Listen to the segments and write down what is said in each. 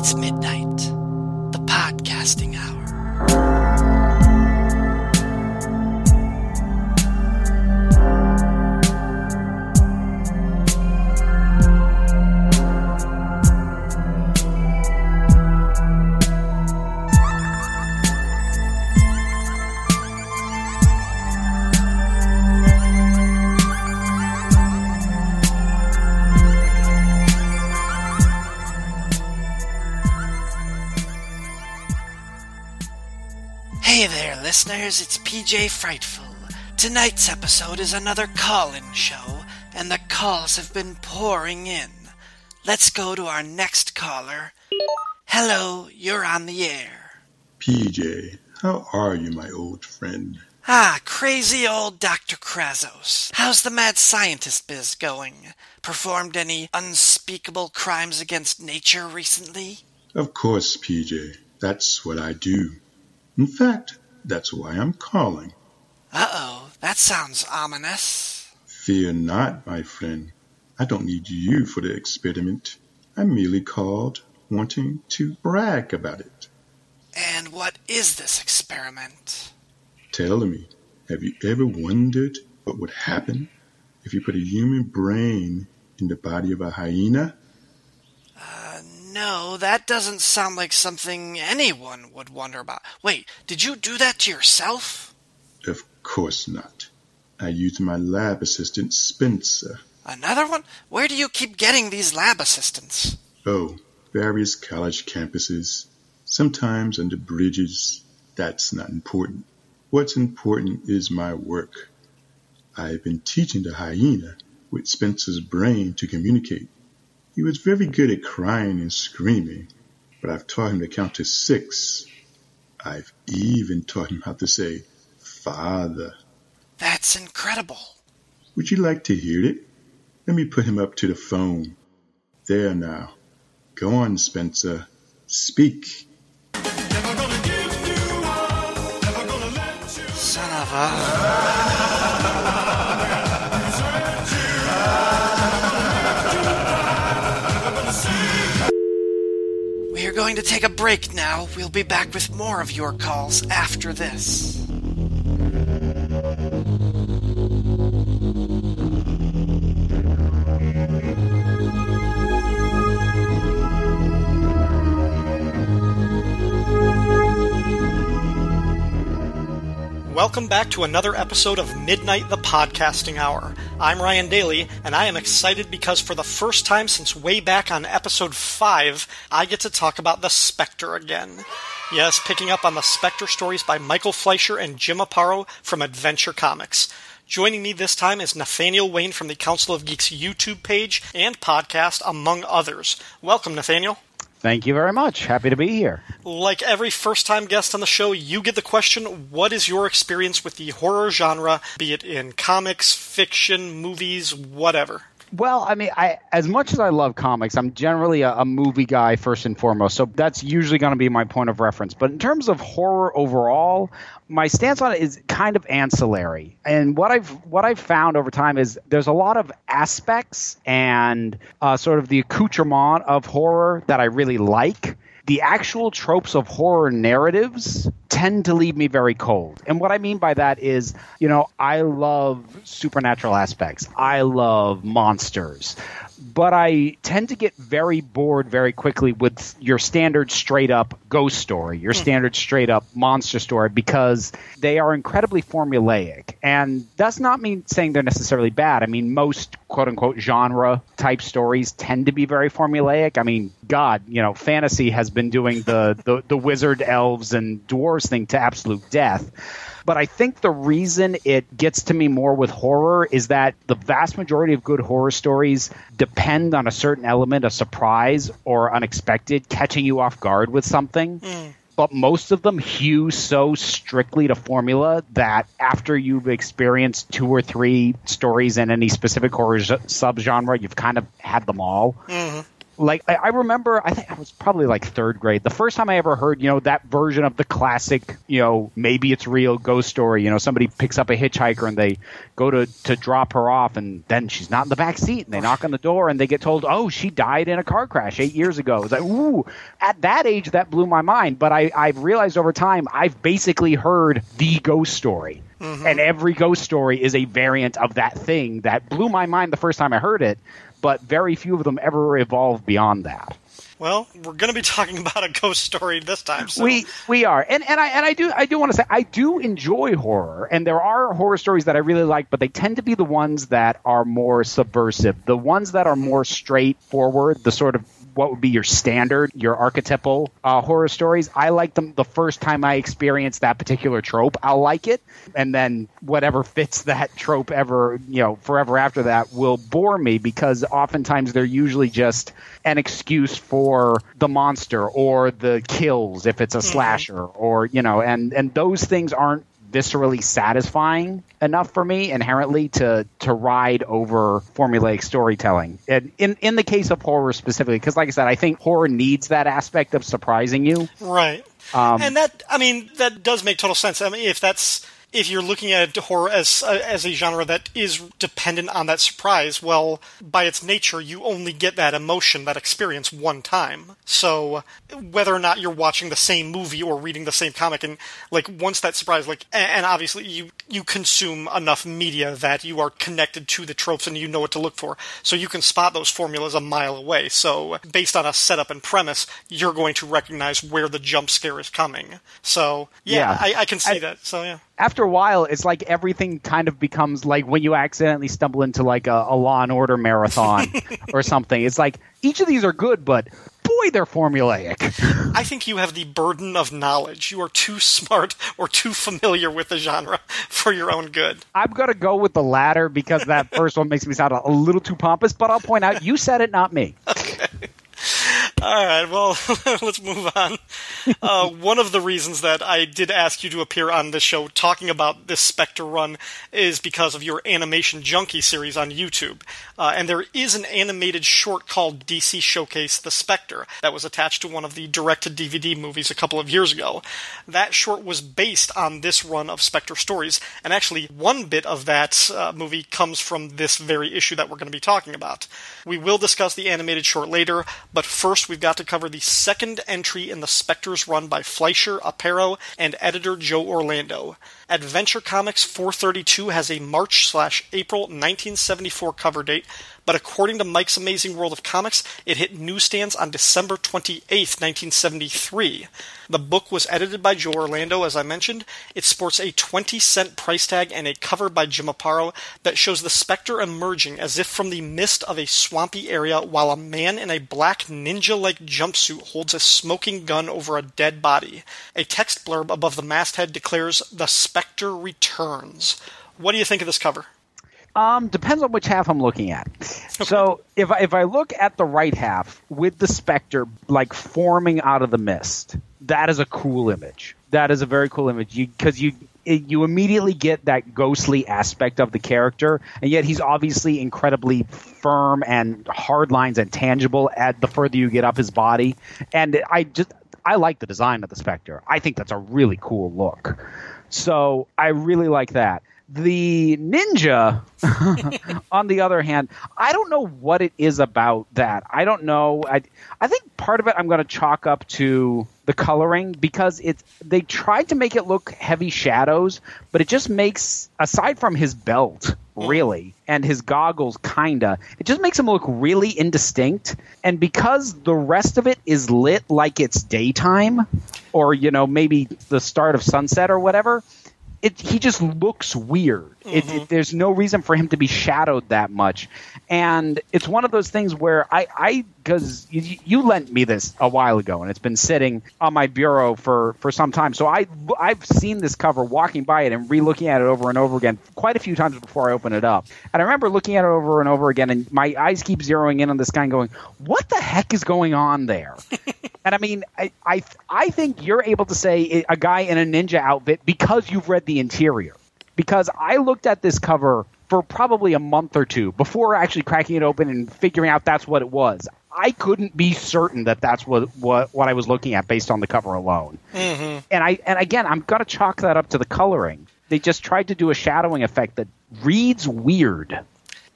It's midnight, PJ Frightful. Tonight's episode is another call in show, and the calls have been pouring in. Let's go to our next caller. Hello, you're on the air. PJ, how are you, my old friend? Ah, crazy old Dr. Krazos. How's the mad scientist biz going? Performed any unspeakable crimes against nature recently? Of course, PJ. That's what I do. In fact, that's why I'm calling. Uh oh, that sounds ominous. Fear not, my friend. I don't need you for the experiment. I merely called wanting to brag about it. And what is this experiment? Tell me, have you ever wondered what would happen if you put a human brain in the body of a hyena? No, that doesn't sound like something anyone would wonder about. Wait, did you do that to yourself? Of course not. I used my lab assistant, Spencer. Another one? Where do you keep getting these lab assistants? Oh, various college campuses, sometimes under bridges. That's not important. What's important is my work. I've been teaching the hyena with Spencer's brain to communicate. He was very good at crying and screaming, but I've taught him to count to six. I've even taught him how to say, Father. That's incredible. Would you like to hear it? Let me put him up to the phone. There now. Go on, Spencer. Speak. Son of a. going to take a break now. We'll be back with more of your calls after this. Welcome back to another episode of Midnight the Podcasting Hour. I'm Ryan Daly, and I am excited because for the first time since way back on episode 5, I get to talk about the Spectre again. Yes, picking up on the Spectre stories by Michael Fleischer and Jim Aparo from Adventure Comics. Joining me this time is Nathaniel Wayne from the Council of Geeks YouTube page and podcast, among others. Welcome, Nathaniel. Thank you very much. Happy to be here. Like every first time guest on the show, you get the question what is your experience with the horror genre, be it in comics, fiction, movies, whatever? Well, I mean, I as much as I love comics, I'm generally a, a movie guy first and foremost. So that's usually going to be my point of reference. But in terms of horror overall, my stance on it is kind of ancillary. And what I've what I've found over time is there's a lot of aspects and uh, sort of the accoutrement of horror that I really like. The actual tropes of horror narratives tend to leave me very cold. And what I mean by that is, you know, I love supernatural aspects. I love monsters. But I tend to get very bored very quickly with your standard straight up ghost story, your hmm. standard straight up monster story, because they are incredibly formulaic. And that's not mean saying they're necessarily bad. I mean, most quote unquote genre type stories tend to be very formulaic. I mean, God, you know, fantasy has been doing the, the, the wizard, elves, and dwarves thing to absolute death. But I think the reason it gets to me more with horror is that the vast majority of good horror stories depend on a certain element of surprise or unexpected, catching you off guard with something. Hmm. But most of them hew so strictly to formula that after you've experienced two or three stories in any specific horror z- subgenre, you've kind of had them all. Mm-hmm. Like I, I remember, I think I was probably like third grade. The first time I ever heard, you know, that version of the classic, you know, maybe it's real ghost story. You know, somebody picks up a hitchhiker and they go to to drop her off, and then she's not in the back seat, and they knock on the door and they get told, oh, she died in a car crash eight years ago. It's like, ooh, at that age, that blew my mind. But I I've realized over time, I've basically heard the ghost story. Mm-hmm. And every ghost story is a variant of that thing that blew my mind the first time I heard it but very few of them ever evolve beyond that. Well, we're going to be talking about a ghost story this time. So. We we are, and and I and I do I do want to say I do enjoy horror, and there are horror stories that I really like, but they tend to be the ones that are more subversive, the ones that are more straightforward, the sort of what would be your standard, your archetypal uh, horror stories. I like them the first time I experience that particular trope. I'll like it, and then whatever fits that trope ever, you know, forever after that will bore me because oftentimes they're usually just an excuse for the monster or the kills if it's a mm-hmm. slasher or you know, and and those things aren't viscerally satisfying enough for me inherently to to ride over formulaic storytelling. And in in the case of horror specifically, because like I said, I think horror needs that aspect of surprising you. Right. Um, and that I mean that does make total sense. I mean if that's if you're looking at horror as uh, as a genre that is dependent on that surprise, well, by its nature, you only get that emotion, that experience one time. So whether or not you're watching the same movie or reading the same comic, and like once that surprise, like, and obviously you you consume enough media that you are connected to the tropes and you know what to look for, so you can spot those formulas a mile away. So based on a setup and premise, you're going to recognize where the jump scare is coming. So yeah, yeah. I, I, can see I, that. So yeah after a while, it's like everything kind of becomes like when you accidentally stumble into like a, a Law and Order marathon or something. It's like each of these are good, but boy, they're formulaic. I think you have the burden of knowledge. You are too smart or too familiar with the genre for your own good. I'm going to go with the latter because that first one makes me sound a little too pompous, but I'll point out you said it, not me. Okay. All right, well, let's move on. Uh, one of the reasons that I did ask you to appear on this show talking about this Spectre run is because of your Animation Junkie series on YouTube. Uh, and there is an animated short called DC Showcase The Spectre that was attached to one of the direct to DVD movies a couple of years ago. That short was based on this run of Spectre stories, and actually, one bit of that uh, movie comes from this very issue that we're going to be talking about. We will discuss the animated short later, but first we've got to cover the second entry in the Spectres run by Fleischer, Aparo, and editor Joe Orlando. Adventure Comics 432 has a March slash April 1974 cover date, but according to Mike's Amazing World of Comics, it hit newsstands on December 28, 1973. The book was edited by Joe Orlando, as I mentioned. It sports a 20 cent price tag and a cover by Jim Aparo that shows the Spectre emerging as if from the mist of a swampy area while a man in a black ninja like jumpsuit holds a smoking gun over a dead body. A text blurb above the masthead declares, The Spectre returns. What do you think of this cover? Um, depends on which half I'm looking at. Okay. So if I, if I look at the right half with the specter like forming out of the mist, that is a cool image. That is a very cool image because you, you you immediately get that ghostly aspect of the character, and yet he's obviously incredibly firm and hard lines and tangible at the further you get up his body. And I just I like the design of the Spectre. I think that's a really cool look. So I really like that. The ninja, on the other hand, I don't know what it is about that. I don't know. I I think part of it I'm going to chalk up to the coloring because it's they tried to make it look heavy shadows, but it just makes aside from his belt mm. really and his goggles kinda it just makes him look really indistinct and because the rest of it is lit like it's daytime or you know maybe the start of sunset or whatever it, he just looks weird. Mm-hmm. It, it, mm-hmm. there's no reason for him to be shadowed that much, and it's one of those things where I, I, because you, you, lent me this a while ago, and it's been sitting on my bureau for for some time. So I, I've seen this cover, walking by it, and re-looking at it over and over again, quite a few times before I open it up. And I remember looking at it over and over again, and my eyes keep zeroing in on this guy, and going, "What the heck is going on there?" And I mean, I, I, I think you're able to say a guy in a ninja outfit because you've read the interior. Because I looked at this cover for probably a month or two before actually cracking it open and figuring out that's what it was. I couldn't be certain that that's what what, what I was looking at based on the cover alone. Mm-hmm. And I and again, I'm gonna chalk that up to the coloring. They just tried to do a shadowing effect that reads weird.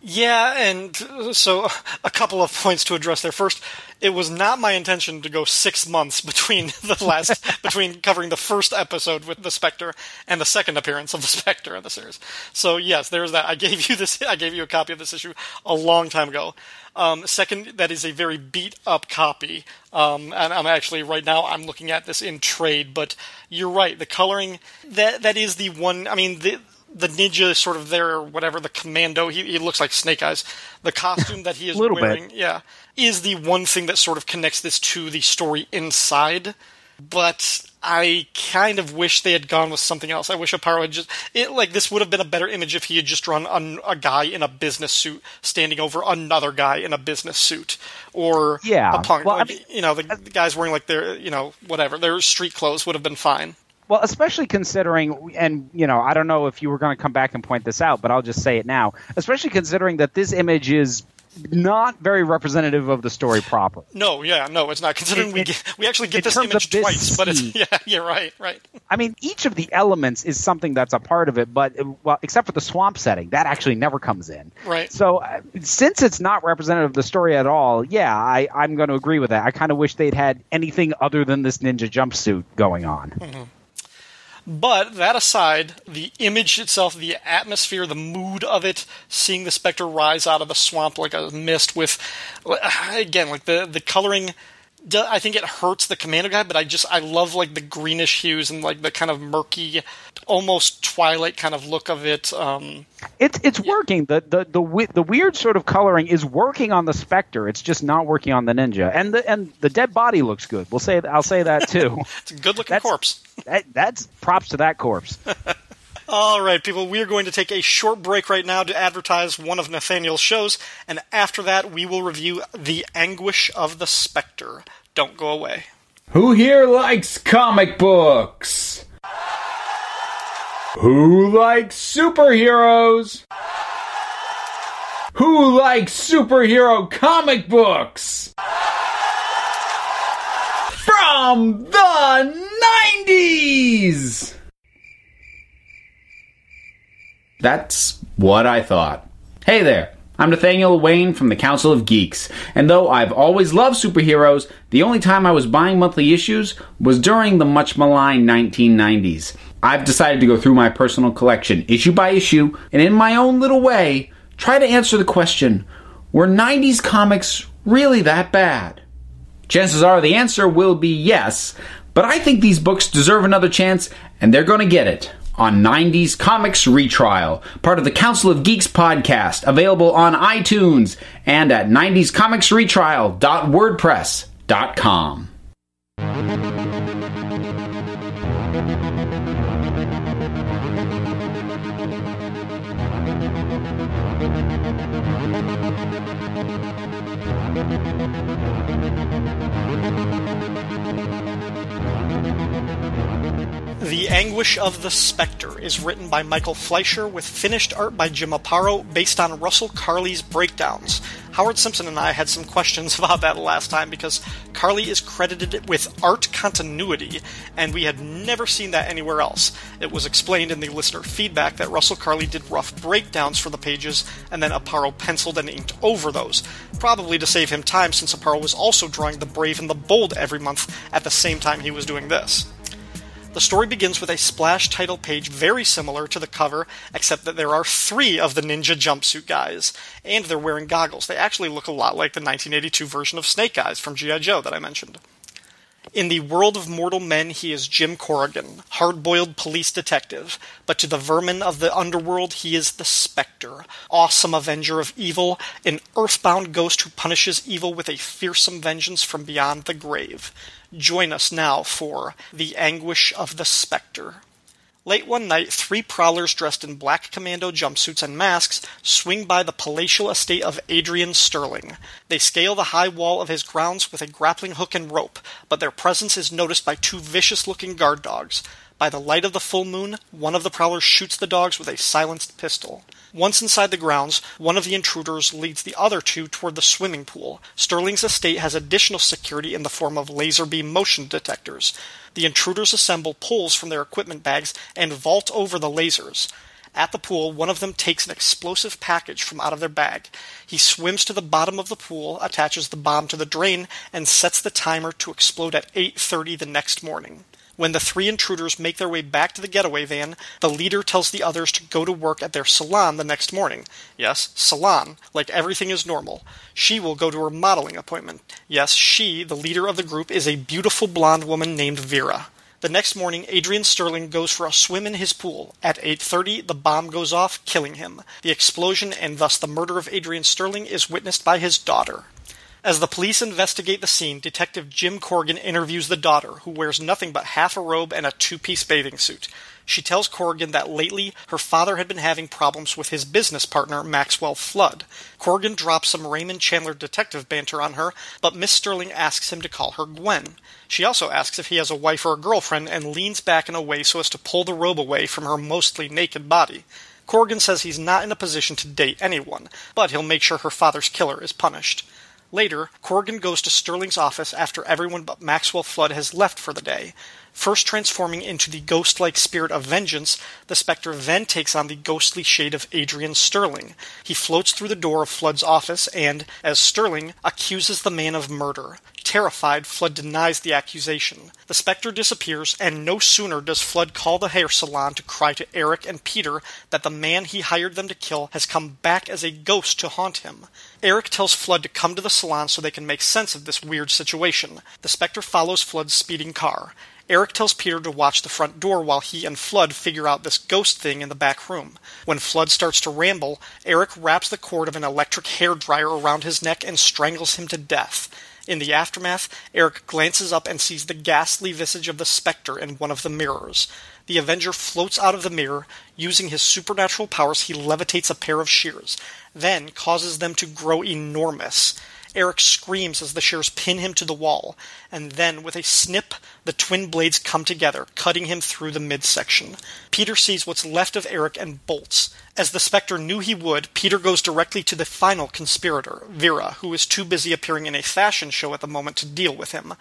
Yeah, and so a couple of points to address there. First, it was not my intention to go six months between the last between covering the first episode with the Spectre and the second appearance of the Spectre in the series. So yes, there's that. I gave you this. I gave you a copy of this issue a long time ago. Um, second, that is a very beat up copy, um, and I'm actually right now I'm looking at this in trade. But you're right, the coloring that that is the one. I mean the the ninja is sort of there or whatever the commando he, he looks like snake eyes. The costume that he is wearing bit. yeah is the one thing that sort of connects this to the story inside. But i kind of wish they had gone with something else. I wish aparo had just it like this would have been a better image if he had just drawn a, a guy in a business suit standing over another guy in a business suit. Or Yeah. a punk Well, I mean- you know the, the guys wearing like their you know whatever their street clothes would have been fine Well, especially considering, and you know, I don't know if you were going to come back and point this out, but I'll just say it now. Especially considering that this image is not very representative of the story proper. No, yeah, no, it's not. Considering In- we get, we actually get this image this twice, but it's yeah, yeah, right, right. I mean, each of the elements is something that's a part of it, but well, except for the swamp setting, that actually never comes in. Right. So, uh, since it's not representative of the story at all, yeah, I, I'm going to agree with that. I kind of wish they'd had anything other than this ninja jumpsuit going on. But that aside, the image itself, the atmosphere, the mood of it, seeing the specter rise out of the swamp like a mist with, again, like the the coloring. I think it hurts the commando guy, but I just I love like the greenish hues and like the kind of murky, almost twilight kind of look of it. Um, It's it's working. The the the the weird sort of coloring is working on the specter. It's just not working on the ninja. And the and the dead body looks good. We'll say I'll say that too. it's a good looking That's- corpse. that, that's props to that corpse. All right, people, we are going to take a short break right now to advertise one of Nathaniel's shows, and after that, we will review The Anguish of the Spectre. Don't go away. Who here likes comic books? Who likes superheroes? Who likes superhero comic books? From the 90s! That's what I thought. Hey there, I'm Nathaniel Wayne from the Council of Geeks, and though I've always loved superheroes, the only time I was buying monthly issues was during the much maligned 1990s. I've decided to go through my personal collection issue by issue, and in my own little way, try to answer the question were 90s comics really that bad? Chances are the answer will be yes, but I think these books deserve another chance, and they're going to get it on 90s Comics Retrial, part of the Council of Geeks podcast, available on iTunes and at 90scomicsretrial.wordpress.com. The Anguish of the Spectre is written by Michael Fleischer with finished art by Jim Aparo based on Russell Carley's breakdowns. Howard Simpson and I had some questions about that last time because Carley is credited with art continuity, and we had never seen that anywhere else. It was explained in the listener feedback that Russell Carley did rough breakdowns for the pages, and then Aparo penciled and inked over those, probably to save him time since Aparo was also drawing the Brave and the Bold every month at the same time he was doing this. The story begins with a splash title page very similar to the cover, except that there are three of the ninja jumpsuit guys, and they're wearing goggles. They actually look a lot like the 1982 version of Snake Eyes from G.I. Joe that I mentioned. In the world of mortal men, he is Jim Corrigan, hard boiled police detective, but to the vermin of the underworld, he is the Spectre, awesome avenger of evil, an earthbound ghost who punishes evil with a fearsome vengeance from beyond the grave. Join us now for The Anguish of the Spectre. Late one night, three prowlers dressed in black commando jumpsuits and masks swing by the palatial estate of Adrian Sterling. They scale the high wall of his grounds with a grappling hook and rope, but their presence is noticed by two vicious looking guard dogs. By the light of the full moon, one of the prowlers shoots the dogs with a silenced pistol. Once inside the grounds, one of the intruders leads the other two toward the swimming pool. Sterling's estate has additional security in the form of laser beam motion detectors. The intruders assemble poles from their equipment bags and vault over the lasers. At the pool, one of them takes an explosive package from out of their bag. He swims to the bottom of the pool, attaches the bomb to the drain, and sets the timer to explode at 8:30 the next morning. When the three intruders make their way back to the getaway van, the leader tells the others to go to work at their salon the next morning. Yes, salon, like everything is normal. She will go to her modeling appointment. Yes, she, the leader of the group, is a beautiful blonde woman named Vera. The next morning, Adrian Sterling goes for a swim in his pool. At 8:30, the bomb goes off, killing him. The explosion and thus the murder of Adrian Sterling is witnessed by his daughter. As the police investigate the scene, Detective Jim Corrigan interviews the daughter, who wears nothing but half a robe and a two piece bathing suit. She tells Corrigan that lately her father had been having problems with his business partner, Maxwell Flood. Corrigan drops some Raymond Chandler detective banter on her, but Miss Sterling asks him to call her Gwen. She also asks if he has a wife or a girlfriend and leans back in a way so as to pull the robe away from her mostly naked body. Corrigan says he's not in a position to date anyone, but he'll make sure her father's killer is punished. Later, Corrigan goes to Sterling's office after everyone but Maxwell Flood has left for the day. First transforming into the ghost like spirit of vengeance, the specter then takes on the ghostly shade of Adrian Sterling. He floats through the door of Flood's office and, as Sterling, accuses the man of murder. Terrified, Flood denies the accusation. The specter disappears, and no sooner does Flood call the hair salon to cry to Eric and Peter that the man he hired them to kill has come back as a ghost to haunt him. Eric tells Flood to come to the salon so they can make sense of this weird situation. The specter follows Flood's speeding car. Eric tells Peter to watch the front door while he and Flood figure out this ghost thing in the back room. When Flood starts to ramble, Eric wraps the cord of an electric hair dryer around his neck and strangles him to death. In the aftermath, Eric glances up and sees the ghastly visage of the specter in one of the mirrors. The Avenger floats out of the mirror. Using his supernatural powers, he levitates a pair of shears, then causes them to grow enormous. Eric screams as the shears pin him to the wall, and then, with a snip, the twin blades come together, cutting him through the midsection. Peter sees what's left of Eric and bolts. As the Spectre knew he would, Peter goes directly to the final conspirator, Vera, who is too busy appearing in a fashion show at the moment to deal with him.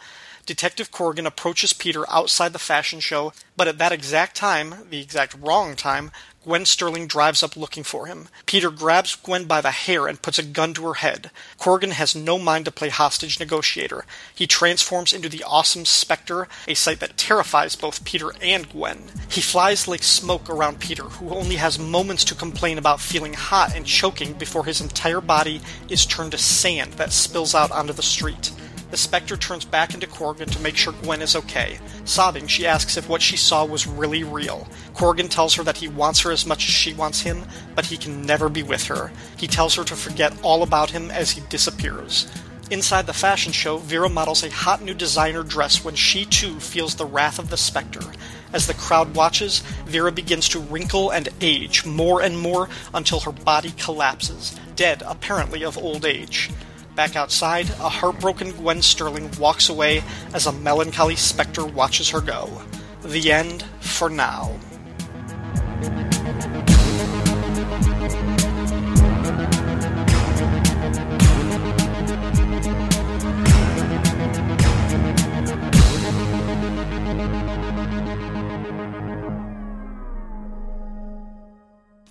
Detective Corrigan approaches Peter outside the fashion show, but at that exact time, the exact wrong time, Gwen Sterling drives up looking for him. Peter grabs Gwen by the hair and puts a gun to her head. Corrigan has no mind to play hostage negotiator. He transforms into the awesome Spectre, a sight that terrifies both Peter and Gwen. He flies like smoke around Peter, who only has moments to complain about feeling hot and choking before his entire body is turned to sand that spills out onto the street. The Spectre turns back into Corrigan to make sure Gwen is okay. Sobbing, she asks if what she saw was really real. Corrigan tells her that he wants her as much as she wants him, but he can never be with her. He tells her to forget all about him as he disappears. Inside the fashion show, Vera models a hot new designer dress when she too feels the wrath of the Spectre. As the crowd watches, Vera begins to wrinkle and age more and more until her body collapses, dead apparently of old age. Back outside, a heartbroken Gwen Sterling walks away as a melancholy specter watches her go. The end for now.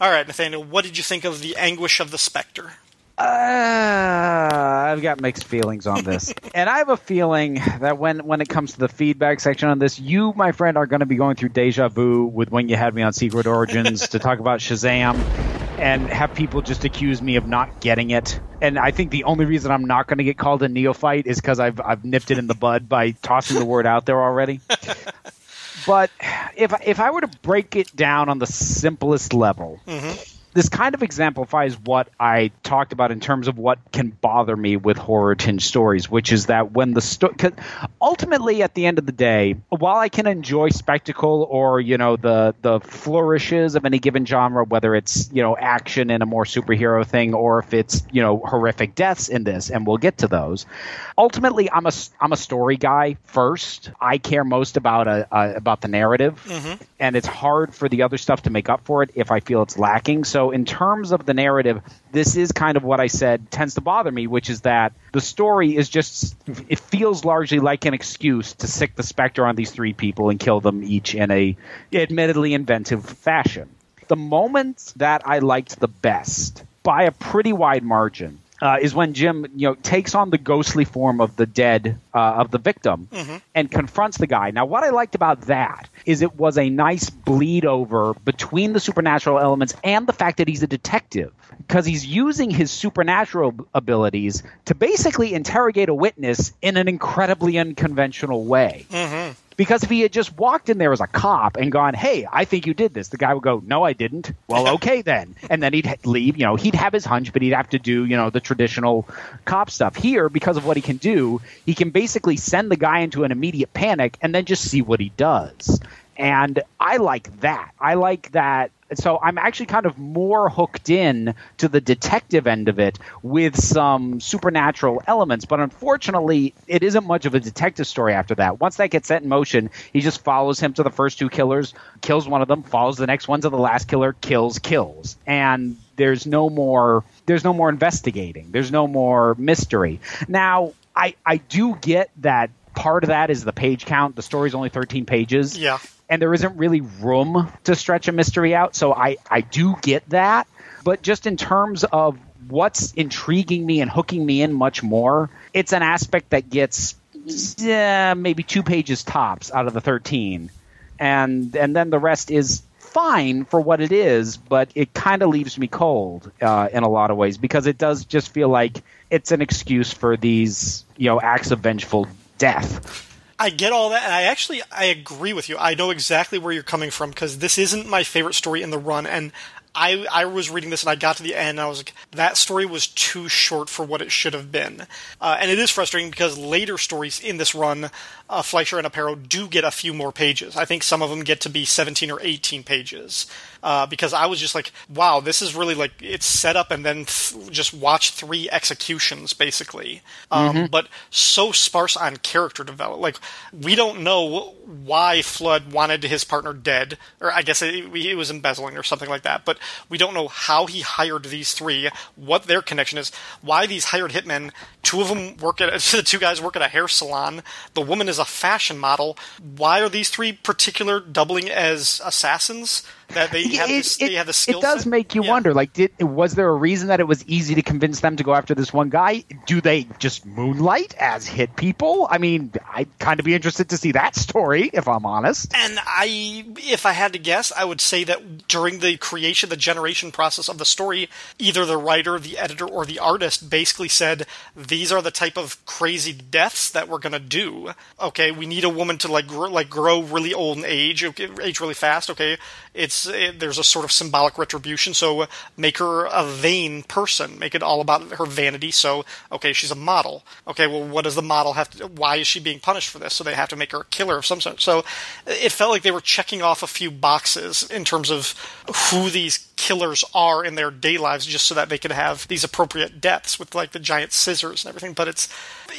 All right, Nathaniel, what did you think of the anguish of the specter? Uh, I've got mixed feelings on this, and I have a feeling that when when it comes to the feedback section on this, you, my friend, are going to be going through deja vu with when you had me on Secret Origins to talk about Shazam, and have people just accuse me of not getting it. And I think the only reason I'm not going to get called a neophyte is because I've I've nipped it in the bud by tossing the word out there already. but if if I were to break it down on the simplest level. Mm-hmm. This kind of exemplifies what I talked about in terms of what can bother me with horror tinged stories, which is that when the story, ultimately at the end of the day, while I can enjoy spectacle or you know the the flourishes of any given genre, whether it's you know action in a more superhero thing or if it's you know horrific deaths in this, and we'll get to those. Ultimately, I'm a I'm a story guy first. I care most about a, a about the narrative, mm-hmm. and it's hard for the other stuff to make up for it if I feel it's lacking. So in terms of the narrative, this is kind of what I said tends to bother me, which is that the story is just it feels largely like an excuse to sick the specter on these three people and kill them each in a admittedly inventive fashion. The moments that I liked the best by a pretty wide margin uh, is when Jim, you know, takes on the ghostly form of the dead uh, of the victim mm-hmm. and confronts the guy. Now, what I liked about that is it was a nice bleed over between the supernatural elements and the fact that he's a detective because he's using his supernatural abilities to basically interrogate a witness in an incredibly unconventional way. Mm-hmm. Because if he had just walked in there as a cop and gone, "Hey, I think you did this," the guy would go, "No, I didn't." Well, okay then, and then he'd leave. You know, he'd have his hunch, but he'd have to do you know the traditional cop stuff. Here, because of what he can do, he can basically send the guy into an immediate panic and then just see what he does. And I like that. I like that so I'm actually kind of more hooked in to the detective end of it with some supernatural elements. But unfortunately, it isn't much of a detective story after that. Once that gets set in motion, he just follows him to the first two killers, kills one of them, follows the next one to the last killer, kills, kills. And there's no more there's no more investigating. There's no more mystery. Now, I I do get that part of that is the page count. The story's only 13 pages. Yeah and there isn't really room to stretch a mystery out. So I, I do get that. But just in terms of what's intriguing me and hooking me in much more, it's an aspect that gets uh, maybe two pages tops out of the 13. And, and then the rest is fine for what it is, but it kind of leaves me cold uh, in a lot of ways because it does just feel like it's an excuse for these, you know, acts of vengeful death. I get all that, and I actually I agree with you. I know exactly where you're coming from because this isn't my favorite story in the run, and I I was reading this and I got to the end and I was like, that story was too short for what it should have been, uh, and it is frustrating because later stories in this run, uh, Fleischer and Aparo do get a few more pages. I think some of them get to be 17 or 18 pages, uh, because I was just like, wow, this is really like it's set up and then th- just watch three executions basically, um, mm-hmm. but so sparse on character development. Like we don't know why Flood wanted his partner dead, or I guess it, it was embezzling or something like that, but we don't know how he hired these three, what their connection is, why these hired hitmen. Two of them work at the two guys work at a hair salon. The woman is a fashion model. Why are these three particular doubling as assassins? That they have, it, this, they have the skill It does set. make you yeah. wonder. Like, did was there a reason that it was easy to convince them to go after this one guy? Do they just moonlight as hit people? I mean, I'd kind of be interested to see that story, if I'm honest. And I, if I had to guess, I would say that during the creation, the generation process of the story, either the writer, the editor, or the artist basically said, "These are the type of crazy deaths that we're going to do." Okay, we need a woman to like grow, like grow really old and age, age really fast. Okay, it's it, there's a sort of symbolic retribution. So uh, make her a vain person. Make it all about her vanity. So okay, she's a model. Okay, well, what does the model have to? Why is she being punished for this? So they have to make her a killer of some sort. So it felt like they were checking off a few boxes in terms of who these killers are in their day lives, just so that they could have these appropriate deaths with like the giant scissors and everything. But it's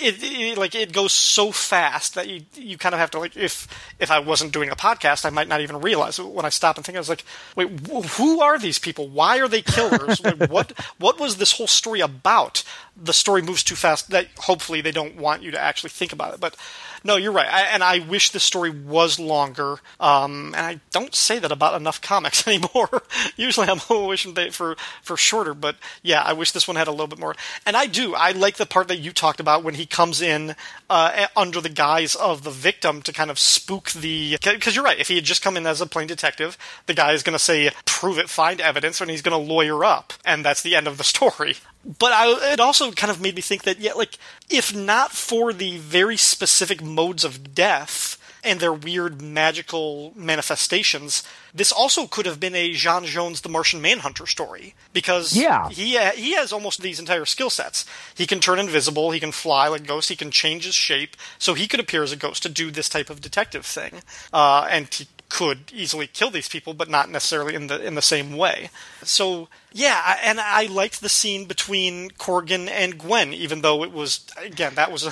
it, it, like it goes so fast that you you kind of have to like if if I wasn't doing a podcast, I might not even realize it. when I stop and think. I was like, wait, who are these people? Why are they killers? what what was this whole story about? The story moves too fast that hopefully they don't want you to actually think about it, but no, you're right. I, and I wish the story was longer. Um, and I don't say that about enough comics anymore. Usually I'm wishing they, for for shorter, but yeah, I wish this one had a little bit more. And I do. I like the part that you talked about when he comes in uh, under the guise of the victim to kind of spook the. Because you're right. If he had just come in as a plain detective, the guy is going to say, "Prove it, find evidence," and he's going to lawyer up, and that's the end of the story but I, it also kind of made me think that yeah, like if not for the very specific modes of death, and their weird magical manifestations, this also could have been a John Jones the Martian Manhunter story because Yeah. he ha- he has almost these entire skill sets. He can turn invisible, he can fly like ghosts, he can change his shape, so he could appear as a ghost to do this type of detective thing, uh, and he could easily kill these people, but not necessarily in the in the same way. So yeah, I- and I liked the scene between Corrigan and Gwen, even though it was again that was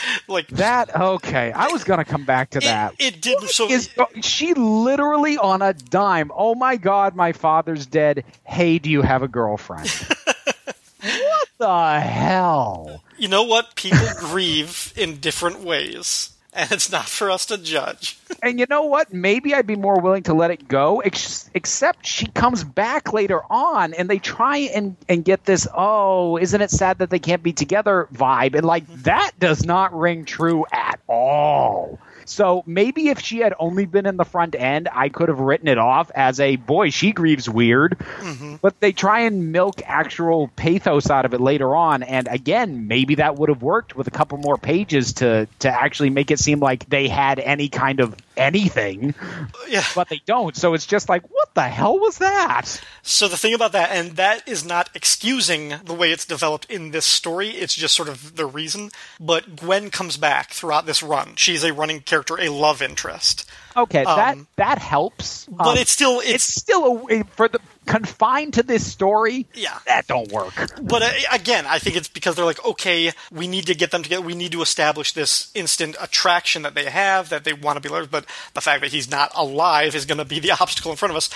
like That okay. I was gonna come back to it, that. it did so. Is she literally on a dime? Oh my god, my father's dead. Hey, do you have a girlfriend? what the hell? you know what? People grieve in different ways, and it's not for us to judge. And you know what? Maybe I'd be more willing to let it go, ex- except she comes back later on and they try and, and get this, oh, isn't it sad that they can't be together vibe. And like, mm-hmm. that does not ring true at all. So maybe if she had only been in the front end, I could have written it off as a boy, she grieves weird. Mm-hmm. But they try and milk actual pathos out of it later on. And again, maybe that would have worked with a couple more pages to, to actually make it seem like they had any kind of anything, Yeah. but they don't. So it's just like, what the hell was that? So the thing about that, and that is not excusing the way it's developed in this story. It's just sort of the reason. But Gwen comes back throughout this run. She's a running character, a love interest. Okay, that Um, that helps, But Um, it's still it's it's still a, for the confined to this story. Yeah. that don't work. But uh, again, I think it's because they're like, okay, we need to get them together. We need to establish this instant attraction that they have, that they want to be loved. But the fact that he's not alive is going to be the obstacle in front of us.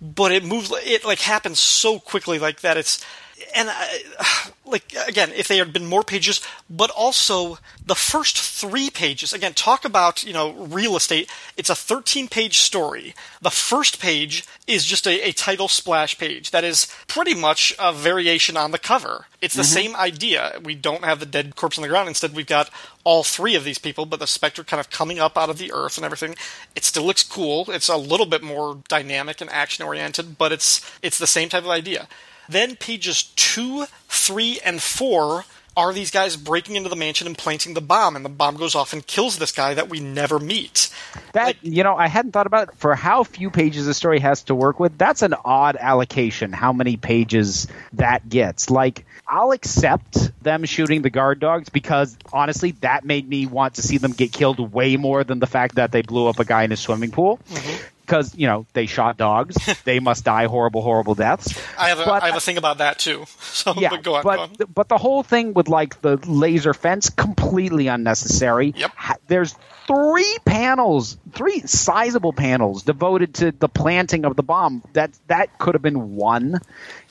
But it moves, it like happens so quickly, like that. It's and I, like again, if they had been more pages, but also the first three pages. Again, talk about you know real estate. It's a 13 page story. The first page is just a, a title splash page that is pretty much a variation on the cover. It's the mm-hmm. same idea. We don't have the dead corpse on the ground. Instead, we've got all three of these people, but the specter kind of coming up out of the earth and everything. It still looks cool. It's a little bit more dynamic and action oriented, but it's it's the same type of idea. Then pages two, three, and four are these guys breaking into the mansion and planting the bomb, and the bomb goes off and kills this guy that we never meet. That Like- you know, I hadn't thought about it. for how few pages the story has to work with. That's an odd allocation. How many pages that gets? Like, I'll accept them shooting the guard dogs because honestly, that made me want to see them get killed way more than the fact that they blew up a guy in a swimming pool. Mm-hmm. Because you know they shot dogs, they must die horrible, horrible deaths. I have a, But- I have a thing about that too. So yeah, but on, but on. but the whole thing with like the laser fence completely unnecessary. Yep. There's three panels, three sizable panels devoted to the planting of the bomb. That that could have been one.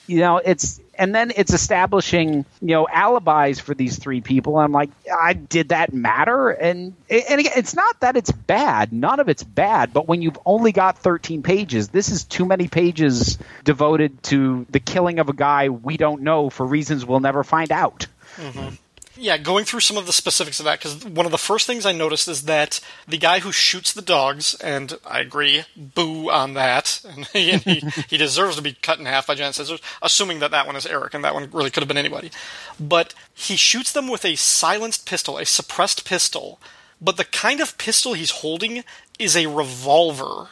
You know, it's and then it's establishing you know alibis for these three people. I'm like, I did that matter? And and again, it's not that it's bad. None of it's bad. But when you've only got 13 pages, this is too many pages devoted to the killing of a guy we don't know for reasons we'll never find out. Mm-hmm. Yeah, going through some of the specifics of that, because one of the first things I noticed is that the guy who shoots the dogs, and I agree, boo on that, and he, and he, he deserves to be cut in half by giant scissors, assuming that that one is Eric, and that one really could have been anybody. But he shoots them with a silenced pistol, a suppressed pistol, but the kind of pistol he's holding is a revolver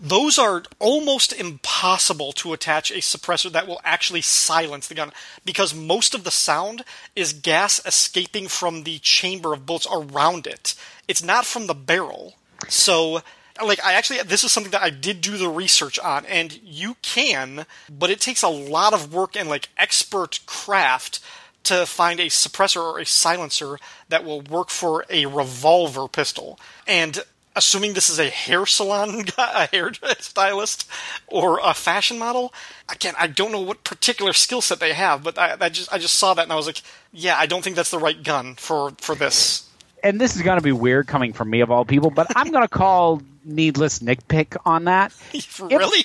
those are almost impossible to attach a suppressor that will actually silence the gun because most of the sound is gas escaping from the chamber of bullets around it. It's not from the barrel. So, like, I actually, this is something that I did do the research on, and you can, but it takes a lot of work and, like, expert craft to find a suppressor or a silencer that will work for a revolver pistol. And assuming this is a hair salon guy, a hair stylist, or a fashion model, again, I don't know what particular skill set they have, but I, I just I just saw that and I was like, yeah, I don't think that's the right gun for for this. And this is going to be weird coming from me of all people, but I'm going to call needless nitpick on that. really?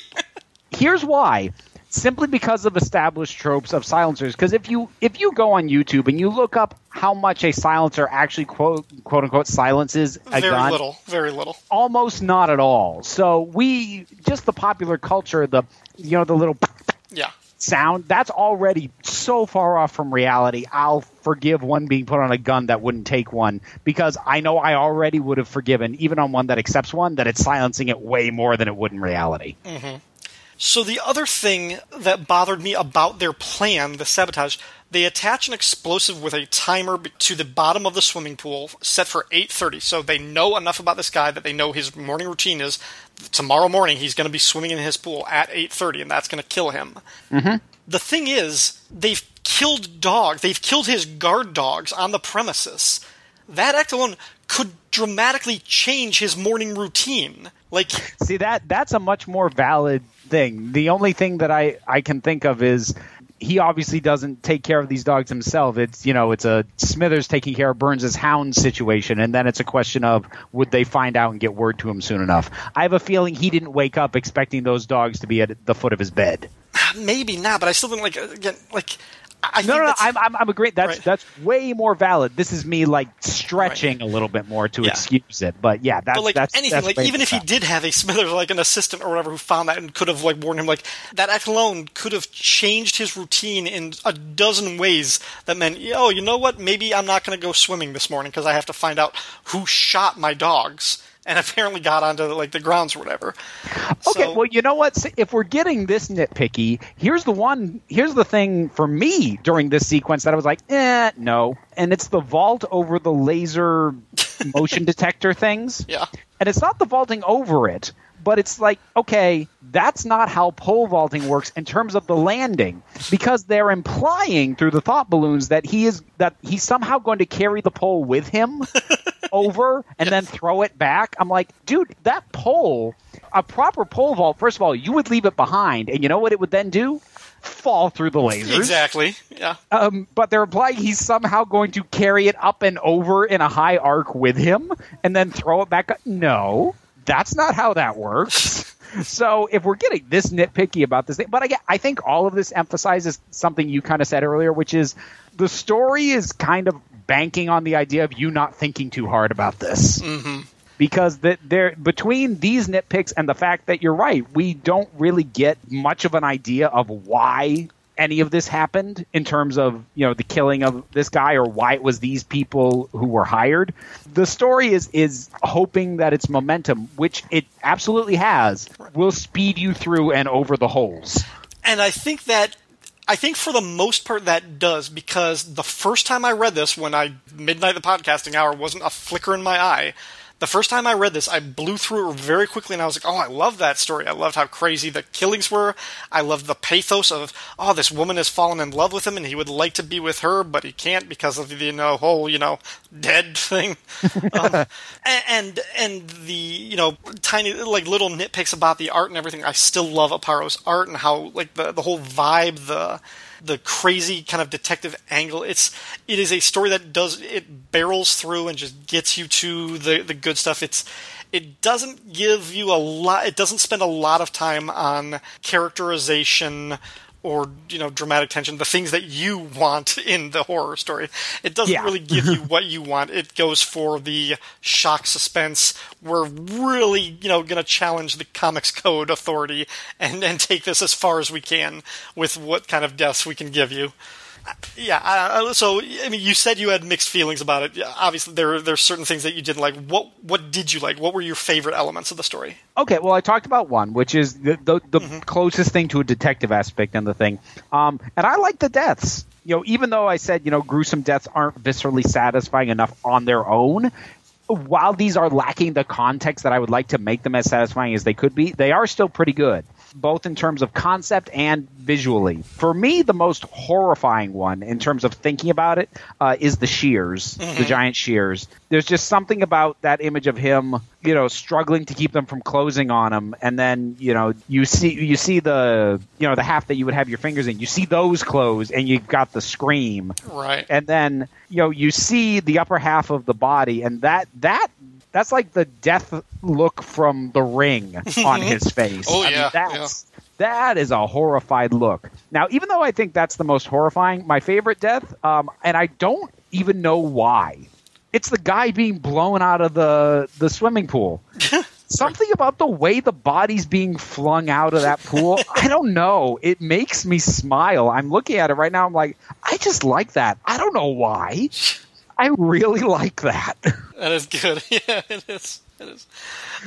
here's why simply because of established tropes of silencers because if you if you go on youtube and you look up how much a silencer actually quote quote unquote silences a very gun little, very little. almost not at all so we just the popular culture the you know the little Yeah. sound that's already so far off from reality. I'll forgive one being put on a gun that wouldn't take one because I know I already would have forgiven even on one that accepts one that it's silencing it way more than it would in reality. Mm-hmm. So the other thing that bothered me about their plan, the sabotage, they attach an explosive with a timer to the bottom of the swimming pool set for 8:30. So they know enough about this guy that they know his morning routine is tomorrow morning he's going to be swimming in his pool at 8:30 and that's going to kill him. Mm-hmm. The thing is, they've killed dogs. They've killed his guard dogs on the premises. That act alone could dramatically change his morning routine. Like See that that's a much more valid thing. The only thing that I I can think of is he obviously doesn't take care of these dogs himself. It's you know it's a Smithers taking care of Burns' hound situation, and then it's a question of would they find out and get word to him soon enough. I have a feeling he didn't wake up expecting those dogs to be at the foot of his bed. maybe not, but I still think like again like I think No, no, no I'm, I'm, I'm agreeing. That's Right. that's way more valid. This is me like stretching a little bit more to Yeah. excuse it, but yeah, that's but like that's, anything, that's like even if he did have a Smithers, like an assistant or whatever, who found that and could have like warned him, like that act alone could have changed his routine in a dozen ways. That meant, oh, you know what? Maybe I'm not going to go swimming this morning because I have to find out who shot my dogs and apparently got onto like the grounds or whatever. Okay, So- well, you know what? If we're getting this nitpicky, here's the one. Here's the thing for me during this sequence that I was like, eh, no. And it's the vault over the laser motion detector things. yeah, And it's not the vaulting over it, but it's like, okay, that's not how pole vaulting works in terms of the landing, because they're implying through the thought balloons that he is that he's somehow going to carry the pole with him over and then throw it back. I'm like, dude, that pole, a proper pole vault. First of all, you would leave it behind, and you know what it would then do? Fall through the lasers. exactly. Yeah, Um, but they're implying he's somehow going to carry it up and over in a high arc with him and then throw it back. up. No, that's not how that works. so if we're getting this nitpicky about this thing, but I, get- I think all of this emphasizes something you kind of said earlier, which is the story is kind of banking on the idea of you not thinking too hard about this mm-hmm. because the, there between these nitpicks and the fact that you're right, we don't really get much of an idea of why any of this happened in terms of you know the killing of this guy or why it was these people who were hired. The story is is hoping that its momentum, which it absolutely has, will speed you through and over the holes. and I think that I think for the most part that does because the first time I read this, when I midnight the podcasting hour wasn't a flicker in my eye. The first time I read this, I blew through it very quickly, and I was like, "Oh, I love that story. I loved how crazy the killings were. I loved the pathos of, oh, this woman has fallen in love with him, and he would like to be with her, but he can't because of the you know whole you know dead thing." um, and, and and the you know tiny like little nitpicks about the art and everything. I still love Aparo's art and how like the the whole vibe, the the crazy kind of detective angle. It's it is a story that does it barrels through and just gets you to the the good stuff. It's it doesn't give you a lot. It doesn't spend a lot of time on characterization or you know dramatic tension the things that you want in the horror story. It doesn't Yeah. really give you what you want. It goes for the shock suspense. We're really you know going to challenge the comics code authority and and take this as far as we can with what kind of deaths we can give you yeah. Uh, so, I mean, you said you had mixed feelings about it. Yeah, Obviously, there there's certain things that you didn't like. What what did you like? What were your favorite elements of the story? Okay, well, I talked about one, which is the the, the closest thing to a detective aspect in the thing, um, and I like the deaths. You know, even though I said you know gruesome deaths aren't viscerally satisfying enough on their own, while these are lacking the context that I would like to make them as satisfying as they could be, they are still pretty good, both in terms of concept and visually. For me, the most horrifying one in terms of thinking about it uh, is the shears, the giant shears. There's just something about that image of him, you know, struggling to keep them from closing on him, and then you know you see you see the you know the half that you would have your fingers in, you see those close, and you've got the scream Right. and then you know you see the upper half of the body and that that that's like the death look from the ring on his face Oh, I mean, yeah, that's that is a horrified look now even though i think that's the most horrifying my favorite death um, and i don't even know why it's the guy being blown out of the the swimming pool something about the way the body's being flung out of that pool. I don't know. It makes me smile. I'm looking at it right now. I'm like, I just like that. I don't know why. I really like that. That is good. Yeah, it is. It is.